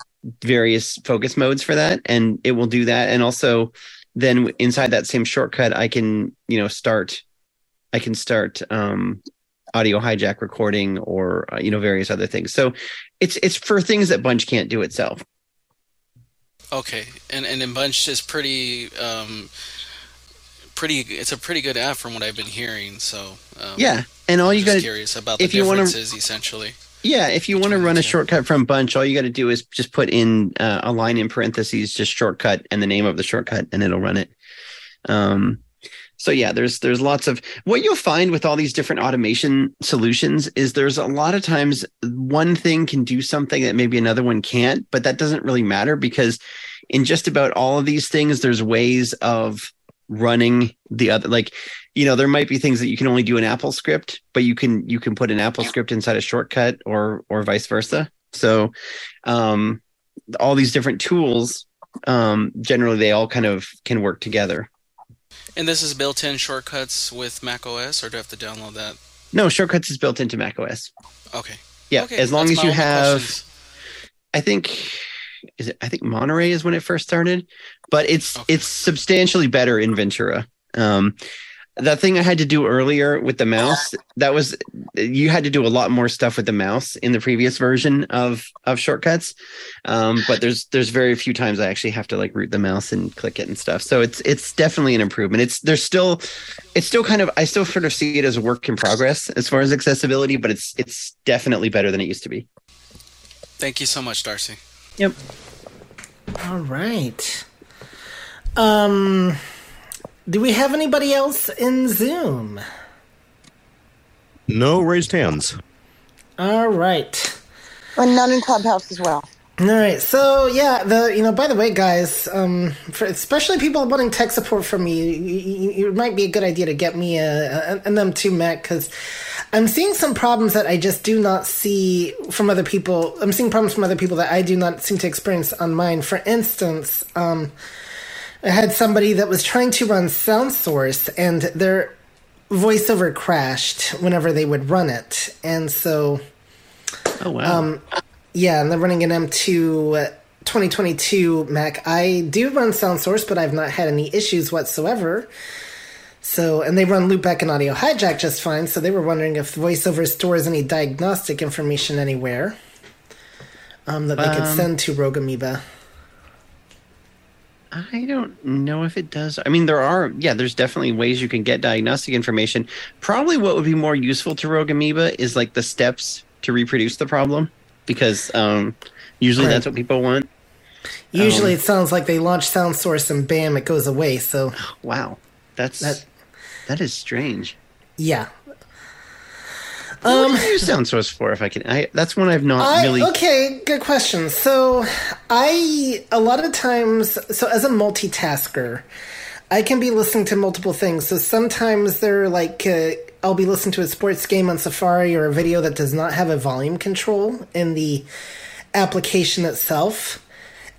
various focus modes for that and it will do that and also then inside that same shortcut i can you know start i can start um audio hijack recording or uh, you know various other things so it's it's for things that bunch can't do itself Okay, and and then Bunch is pretty, um, pretty. It's a pretty good app from what I've been hearing. So um, Yeah, and all I'm you got to curious about the if you wanna- differences essentially. yeah, if you want to run a shortcut from Bunch, all you got to do is just put in uh, a line in parentheses, just shortcut and the name of the shortcut, and it'll run it. Um, so yeah there's there's lots of what you'll find with all these different automation solutions is there's a lot of times one thing can do something that maybe another one can't but that doesn't really matter because in just about all of these things there's ways of running the other like you know there might be things that you can only do in apple script but you can you can put an apple script inside a shortcut or or vice versa. So um all these different tools um generally they all kind of can work together And this is built-in shortcuts with Mac OS, or do I have to download that? no shortcuts is built into mac os Okay. yeah Okay, as long as you have questions. i think is it i think monterey is when it first started but it's it's substantially better in ventura um that thing i had to do earlier with the mouse that was you had to do a lot more stuff with the mouse in the previous version of of shortcuts um but there's there's very few times i actually have to like route the mouse and click it and stuff so it's it's definitely an improvement it's there's still it's still kind of i still sort of see it as a work in progress as far as accessibility but it's it's definitely better than it used to be Thank you so much, Darcy. Yep. All right. Um, do we have anybody else in Zoom? No raised hands. All right. And none in Clubhouse as well. All right. So yeah, the you know, by the way, guys, um, for especially people wanting tech support from me, you, you, it might be a good idea to get me a, a an M2 Mac because I'm seeing some problems that I just do not see from other people. I'm seeing problems from other people that I do not seem to experience on mine. For instance, um, I had somebody that was trying to run Sound Source and their voiceover crashed whenever they would run it, and so. Oh wow. Um, yeah, and they're running an M2 uh, 2022 Mac. I do run Sound Source, but I've not had any issues whatsoever. So, and they run Loopback and Audio Hijack just fine. So they were wondering if VoiceOver stores any diagnostic information anywhere um, that they could Um, send to Rogue Amoeba. I don't know if it does. I mean, there are, yeah, there's definitely ways you can get diagnostic information. Probably what would be more useful to Rogue Amoeba is like the steps to reproduce the problem because um, usually Right. that's what people want. Usually, um, it sounds like they launch Sound Source and bam, it goes away. So, Wow. That's, That- that is strange. yeah. Um, what do you use Sound Source for? If I can, I that's one I've not I, really. Okay, good question. So, I a lot of times, so as a multitasker, I can be listening to multiple things. So sometimes they're like uh, I'll be listening to a sports game on Safari or a video that does not have a volume control in the application itself.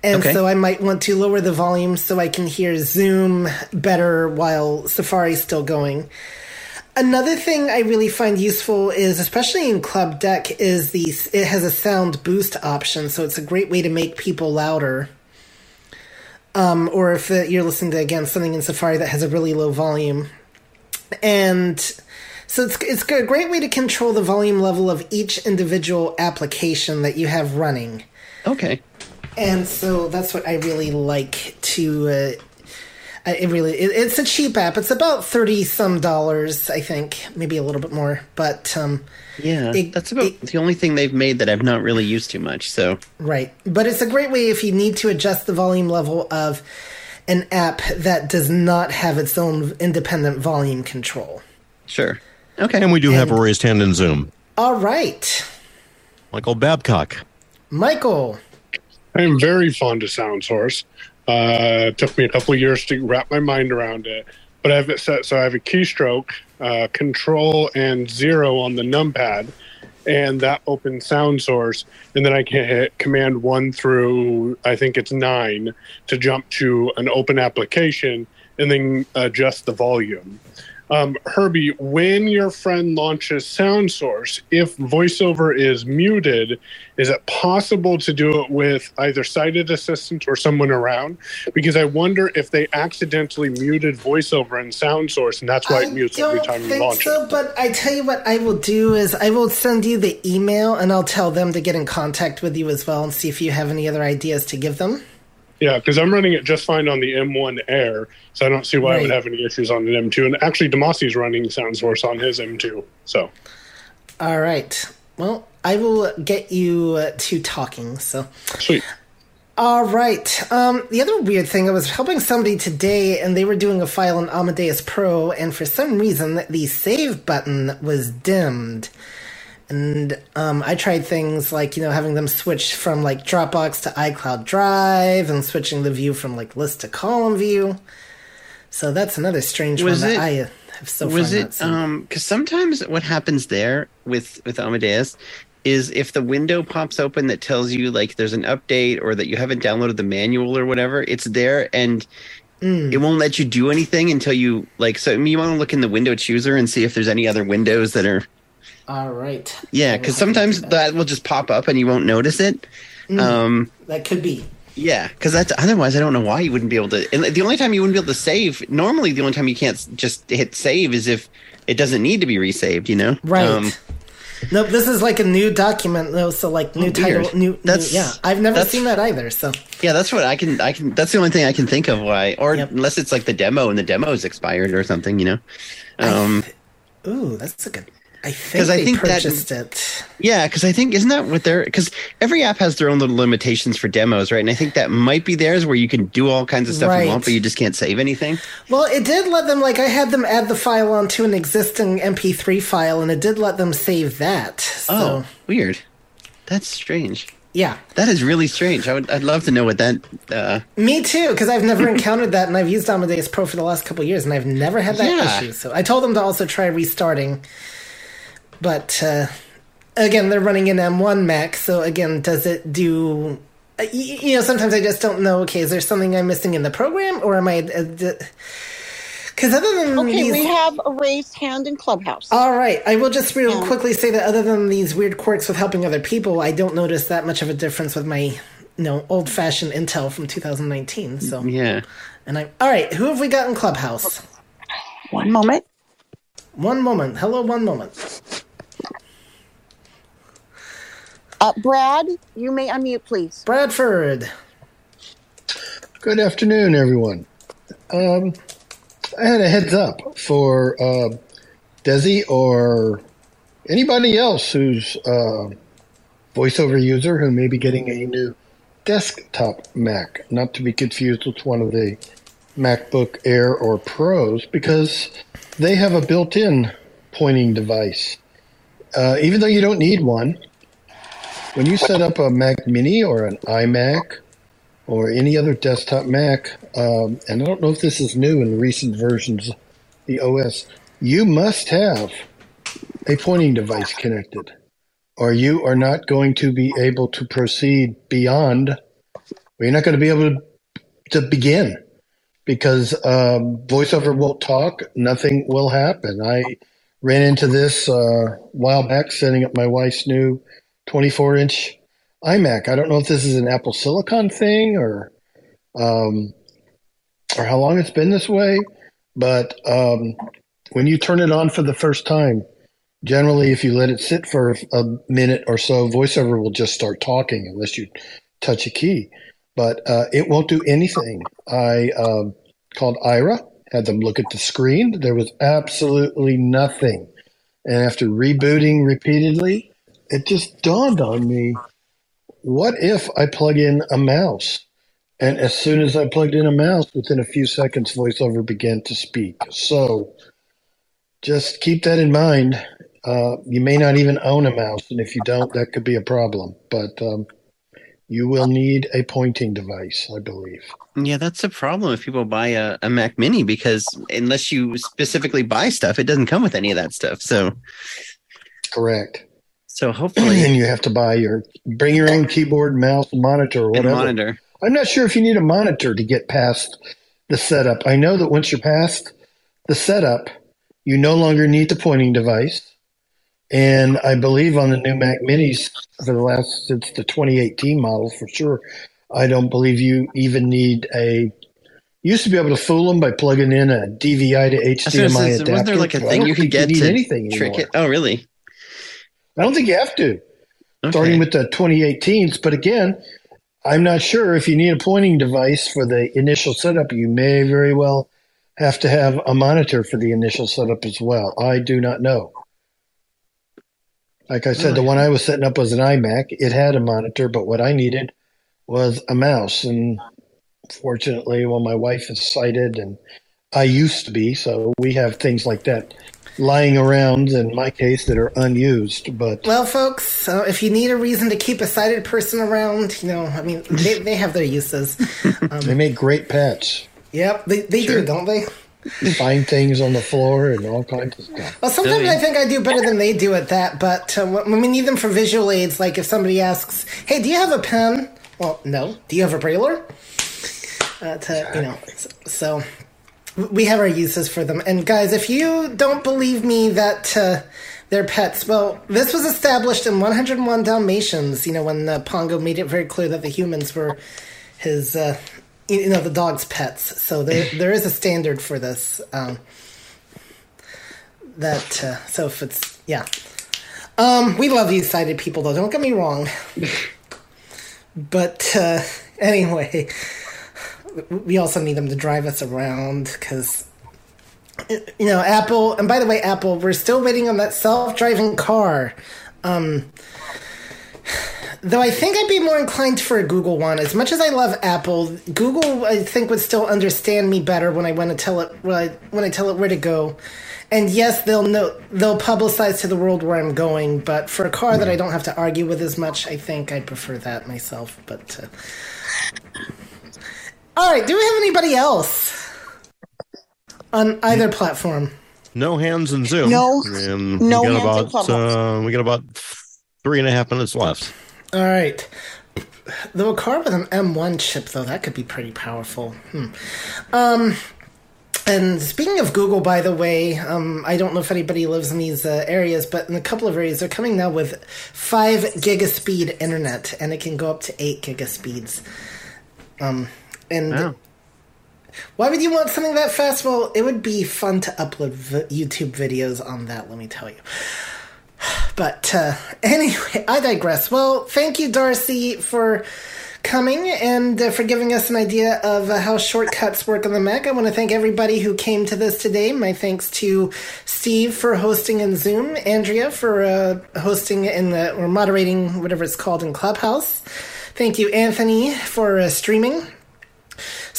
And Okay. so I might want to lower the volume so I can hear Zoom better while Safari's still going. Another thing I really find useful is, especially in Club Deck, is the it has a sound boost option, so it's a great way to make people louder. Um, or if uh, you're listening to again something in Safari that has a really low volume, and so it's it's a great way to control the volume level of each individual application that you have running. Okay. And so that's what I really like to. Uh, it really, it, it's a cheap app. It's about thirty some dollars, I think, maybe a little bit more. But um, Yeah, it- that's about the only thing they've made that I've not really used too much. So right, but it's a great way if you need to adjust the volume level of an app that does not have its own independent volume control. sure. Okay. And we do have a raised hand in Zoom. All right, Michael Babcock. Michael. I am very fond of Sound Source. Uh, it took me a couple years to wrap my mind around it, but I have it set so I have a keystroke, uh, control, and zero on the numpad, and that opens Sound Source, and then I can hit Command one through I think it's nine to jump to an open application, and then adjust the volume. Um, Herbie, when your friend launches Sound Source, if VoiceOver is muted, is it possible to do it with either sighted assistant or someone around? Because I wonder if they accidentally muted VoiceOver in Sound Source, and that's why it mutes every time you launch so, it. but I tell you what I will do is I will send you the email and I'll tell them to get in contact with you as well and see if you have any other ideas to give them. Yeah, because I'm running it just fine on the M1 Air, so I don't see why I would have any issues on an M2. And actually, Demasi's running Sound Source on his M2, so. All right. Well, I will get you uh, to talking. So, Sweet. All right. Um, the other weird thing, I was helping somebody today, and they were doing a file in Amadeus Pro, and for some reason, the save button was dimmed. And um, I tried things like you know having them switch from like Dropbox to iCloud Drive, and switching the view from like list to column view. So that's another strange Was one it- that I have so was far not it um because sometimes what happens there with with amadeus is if the window pops open that tells you like there's an update or that you haven't downloaded the manual or whatever it's there and Mm. it won't let you do anything until you like so you want to look in the window chooser and see if there's any other windows that are All right. yeah because sometimes that will just pop up and you won't notice it Mm. um That could be. yeah, because that's otherwise I don't know why you wouldn't be able to. And the only time you wouldn't be able to save, normally the only time you can't just hit save is if it doesn't need to be resaved. You know, Right. Um, Nope, this is like a new document though, so like new Oh, title, weird. new, new. That's- Yeah, I've never seen that either. So yeah, that's what I can. I can. That's the only thing I can think of why, or unless it's like the demo and the demo is expired or something. You know. Um, Ooh, that's a good. I think I think that- purchased it. yeah, because I think isn't that what they're because every app has their own little limitations for demos, right? And I think that might be theirs where you can do all kinds of stuff Right. you want, but you just can't save anything. Well, it did let them like I had them add the file onto an existing MP3 file, and it did let them save that. So Oh, weird. That's strange. yeah, That is really strange. I would. I'd love to know what that. Uh, me too, because I've never encountered that, and I've used Amadeus Pro for the last couple of years, and I've never had that Yeah. issue. So I told them to also try restarting, but uh, again, they're running an M1 Mac, so again, does it do? uh, y- y- You know, sometimes I just don't know. Okay, is there something I'm missing in the program, or am I? Because other than Okay, these, we have a raised hand in Clubhouse. All right. I will just real Yeah. quickly say that other than these weird quirks with helping other people, I don't notice that much of a difference with my, you know, old fashioned Intel from 2019. So yeah. and I all right. Who have we got in Clubhouse? One moment. One moment. Hello. One moment. Uh, Brad, you may unmute, please. Bradford. Good afternoon, everyone. Um, I had a heads up for uh, Desi or anybody else who's a voiceover user who may be getting a new desktop Mac, not to be confused with one of the MacBook Air or Pros, because they have a built in pointing device. Uh, even though you don't need one, when you set up a Mac Mini or an iMac or any other desktop Mac, um, and I don't know if this is new in recent versions, the OS, you must have a pointing device connected, or you are not going to be able to proceed beyond. You're not going to be able to, to begin because um, VoiceOver won't talk. Nothing will happen. I ran into this uh, while back setting up my wife's new 24 inch iMac. I don't know if this is an Apple Silicon thing or um, or how long it's been this way, but um, when you turn it on for the first time, generally if you let it sit for a minute or so, VoiceOver will just start talking unless you touch a key. But uh, it won't do anything. I um, called Aira, had them look at the screen. There was absolutely nothing. And after rebooting repeatedly, it just dawned on me what if I plug in a mouse? And as soon as I plugged in a mouse, within a few seconds, VoiceOver began to speak. So just keep that in mind. Uh, you may not even own a mouse, and if you don't, that could be a problem. But um, you will need a pointing device, I believe. Yeah, that's a problem if people buy a, a Mac Mini because unless you specifically buy stuff, it doesn't come with any of that stuff. So Correct. So hopefully, and you have to buy your bring your own keyboard, mouse, monitor, or whatever. monitor. I'm not sure if you need a monitor to get past the setup. I know that once you're past the setup, you no longer need the pointing device. And I believe on the new Mac Minis for the last since the 2018 model for sure, I don't believe you even need a. You used to be able to fool them by plugging in a DVI to I was gonna HDMI adapter. wasn't there like a thing you could think get need to anything trick anymore. it? Oh, really? I don't think you have to. Starting with the 2018s, but again, I'm not sure if you need a pointing device for the initial setup. You may very well have to have a monitor for the initial setup as well. I do not know. Like I said, the one I was setting up was an iMac. It had a monitor, but what I needed was a mouse. And fortunately, well, my wife is sighted and I used to be, so we have things like that lying around in my case that are unused. But Well, folks, uh, if you need a reason to keep a sighted person around, you know, I mean, they, they have their uses. they make great pets. Yep, they, they do, don't they? Find things on the floor and all kinds of stuff. Well, sometimes I think I do better than they do at that, but uh, when we need them for visual aids, like if somebody asks, hey, do you have a pen? Well, no. Do you have a brailler? Uh, to, you know, so we have our uses for them. And guys, if you don't believe me that uh, they're pets, well, this was established in 101 Dalmatians. You know, when uh, Pongo made it very clear that the humans were his, uh, you know, the dog's pets. So there, there is a standard for this. Um, that uh, so if it's yeah, um, we love you sighted people though. Don't get me wrong. but uh, anyway we also need them to drive us around because you know apple and by the way apple we're still waiting on that self-driving car. Um though i think i'd be more inclined for a google one. As much as i love apple google i think would still understand me better when i want to tell it when i, when I tell it where to go. And yes they'll know they'll publicize to the world where i'm going but for a car that i don't have to argue with as much i think i'd prefer that myself but uh, all right. Do we have anybody else on either platform? No hands in Zoom. No. And No we got hands about uh, we got about three and a half minutes left. All right. Though a car with an M1 chip, though, that could be pretty powerful. Hmm. Um, and speaking of Google, by the way, um, I don't know if anybody lives in these uh, areas, but in a couple of areas, they're coming now with five gigaspeed internet, and it can go up to eight gigaspeeds. Um, and Wow. why would you want something that fast? Well, it would be fun to upload v- YouTube videos on that. Let me tell you. But uh, anyway, I digress. Well, thank you, Darcy, for coming and uh, for giving us an idea of uh, how shortcuts work on the Mac. I want to thank everybody who came to this today. My thanks to Steve for hosting in Zoom, Andrea for uh, hosting in the or moderating whatever it's called in Clubhouse. Thank you, Anthony, for uh, streaming.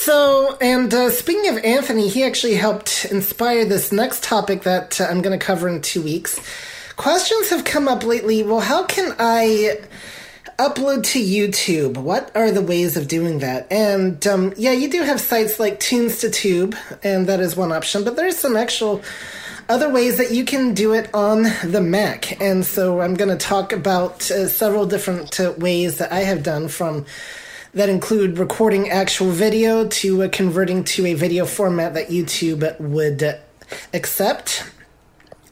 So, and uh, speaking of Anthony, he actually helped inspire this next topic that uh, I'm going to cover in two weeks. Questions have come up lately. Well, how can I upload to YouTube? What are the ways of doing that? And um, yeah, you do have sites like Tunes to Tube, and that is one option, but there's some actual other ways that you can do it on the Mac. And so I'm going to talk about uh, several different uh, ways that I have done from that include recording actual video to uh, converting to a video format that YouTube would uh, accept.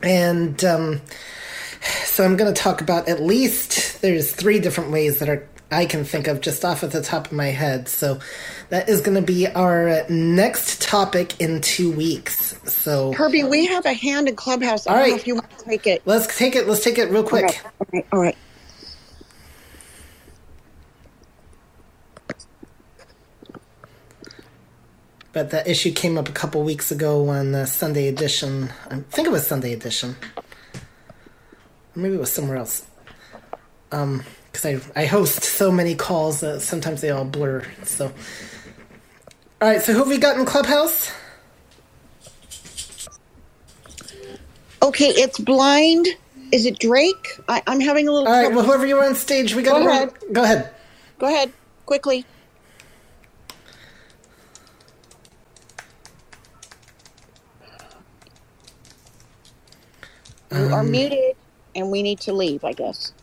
And um, so I'm going to talk about at least there's three different ways that are I can think of just off at the top of my head. So that is going to be our next topic in two weeks. So Herbie, we have a hand in Clubhouse. I All know if you want to take it. let's take it. Let's take it real quick. Okay. All right. All right. But that issue came up a couple weeks ago on uh, Sunday Edition. I think it was Sunday Edition. Maybe it was somewhere else. Um, because I I host so many calls that sometimes they all blur. So, all right. So who have we got in Clubhouse? Okay, it's blind. Is it Drake? I, I'm having a little. All right. Well, whoever you are on stage, we got. Go ahead. Go ahead. Go ahead, quickly. You are Um, muted, and we need to leave. I guess.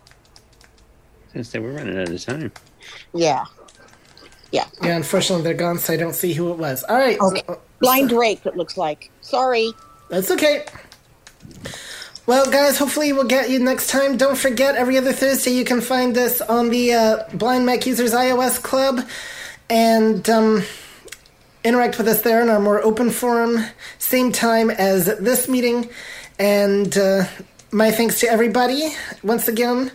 Since they gonna say we're running out of time. Yeah. Yeah. Yeah. Unfortunately, they're gone, so I don't see who it was. All right. Okay. Blind Drake. It looks like. Sorry. That's okay. Well, guys, hopefully we'll get you next time. Don't forget, every other Thursday you can find us on the uh, Blind Mac Users iOS Club and um, interact with us there in our more open forum, same time as this meeting. And uh, my thanks to everybody once again.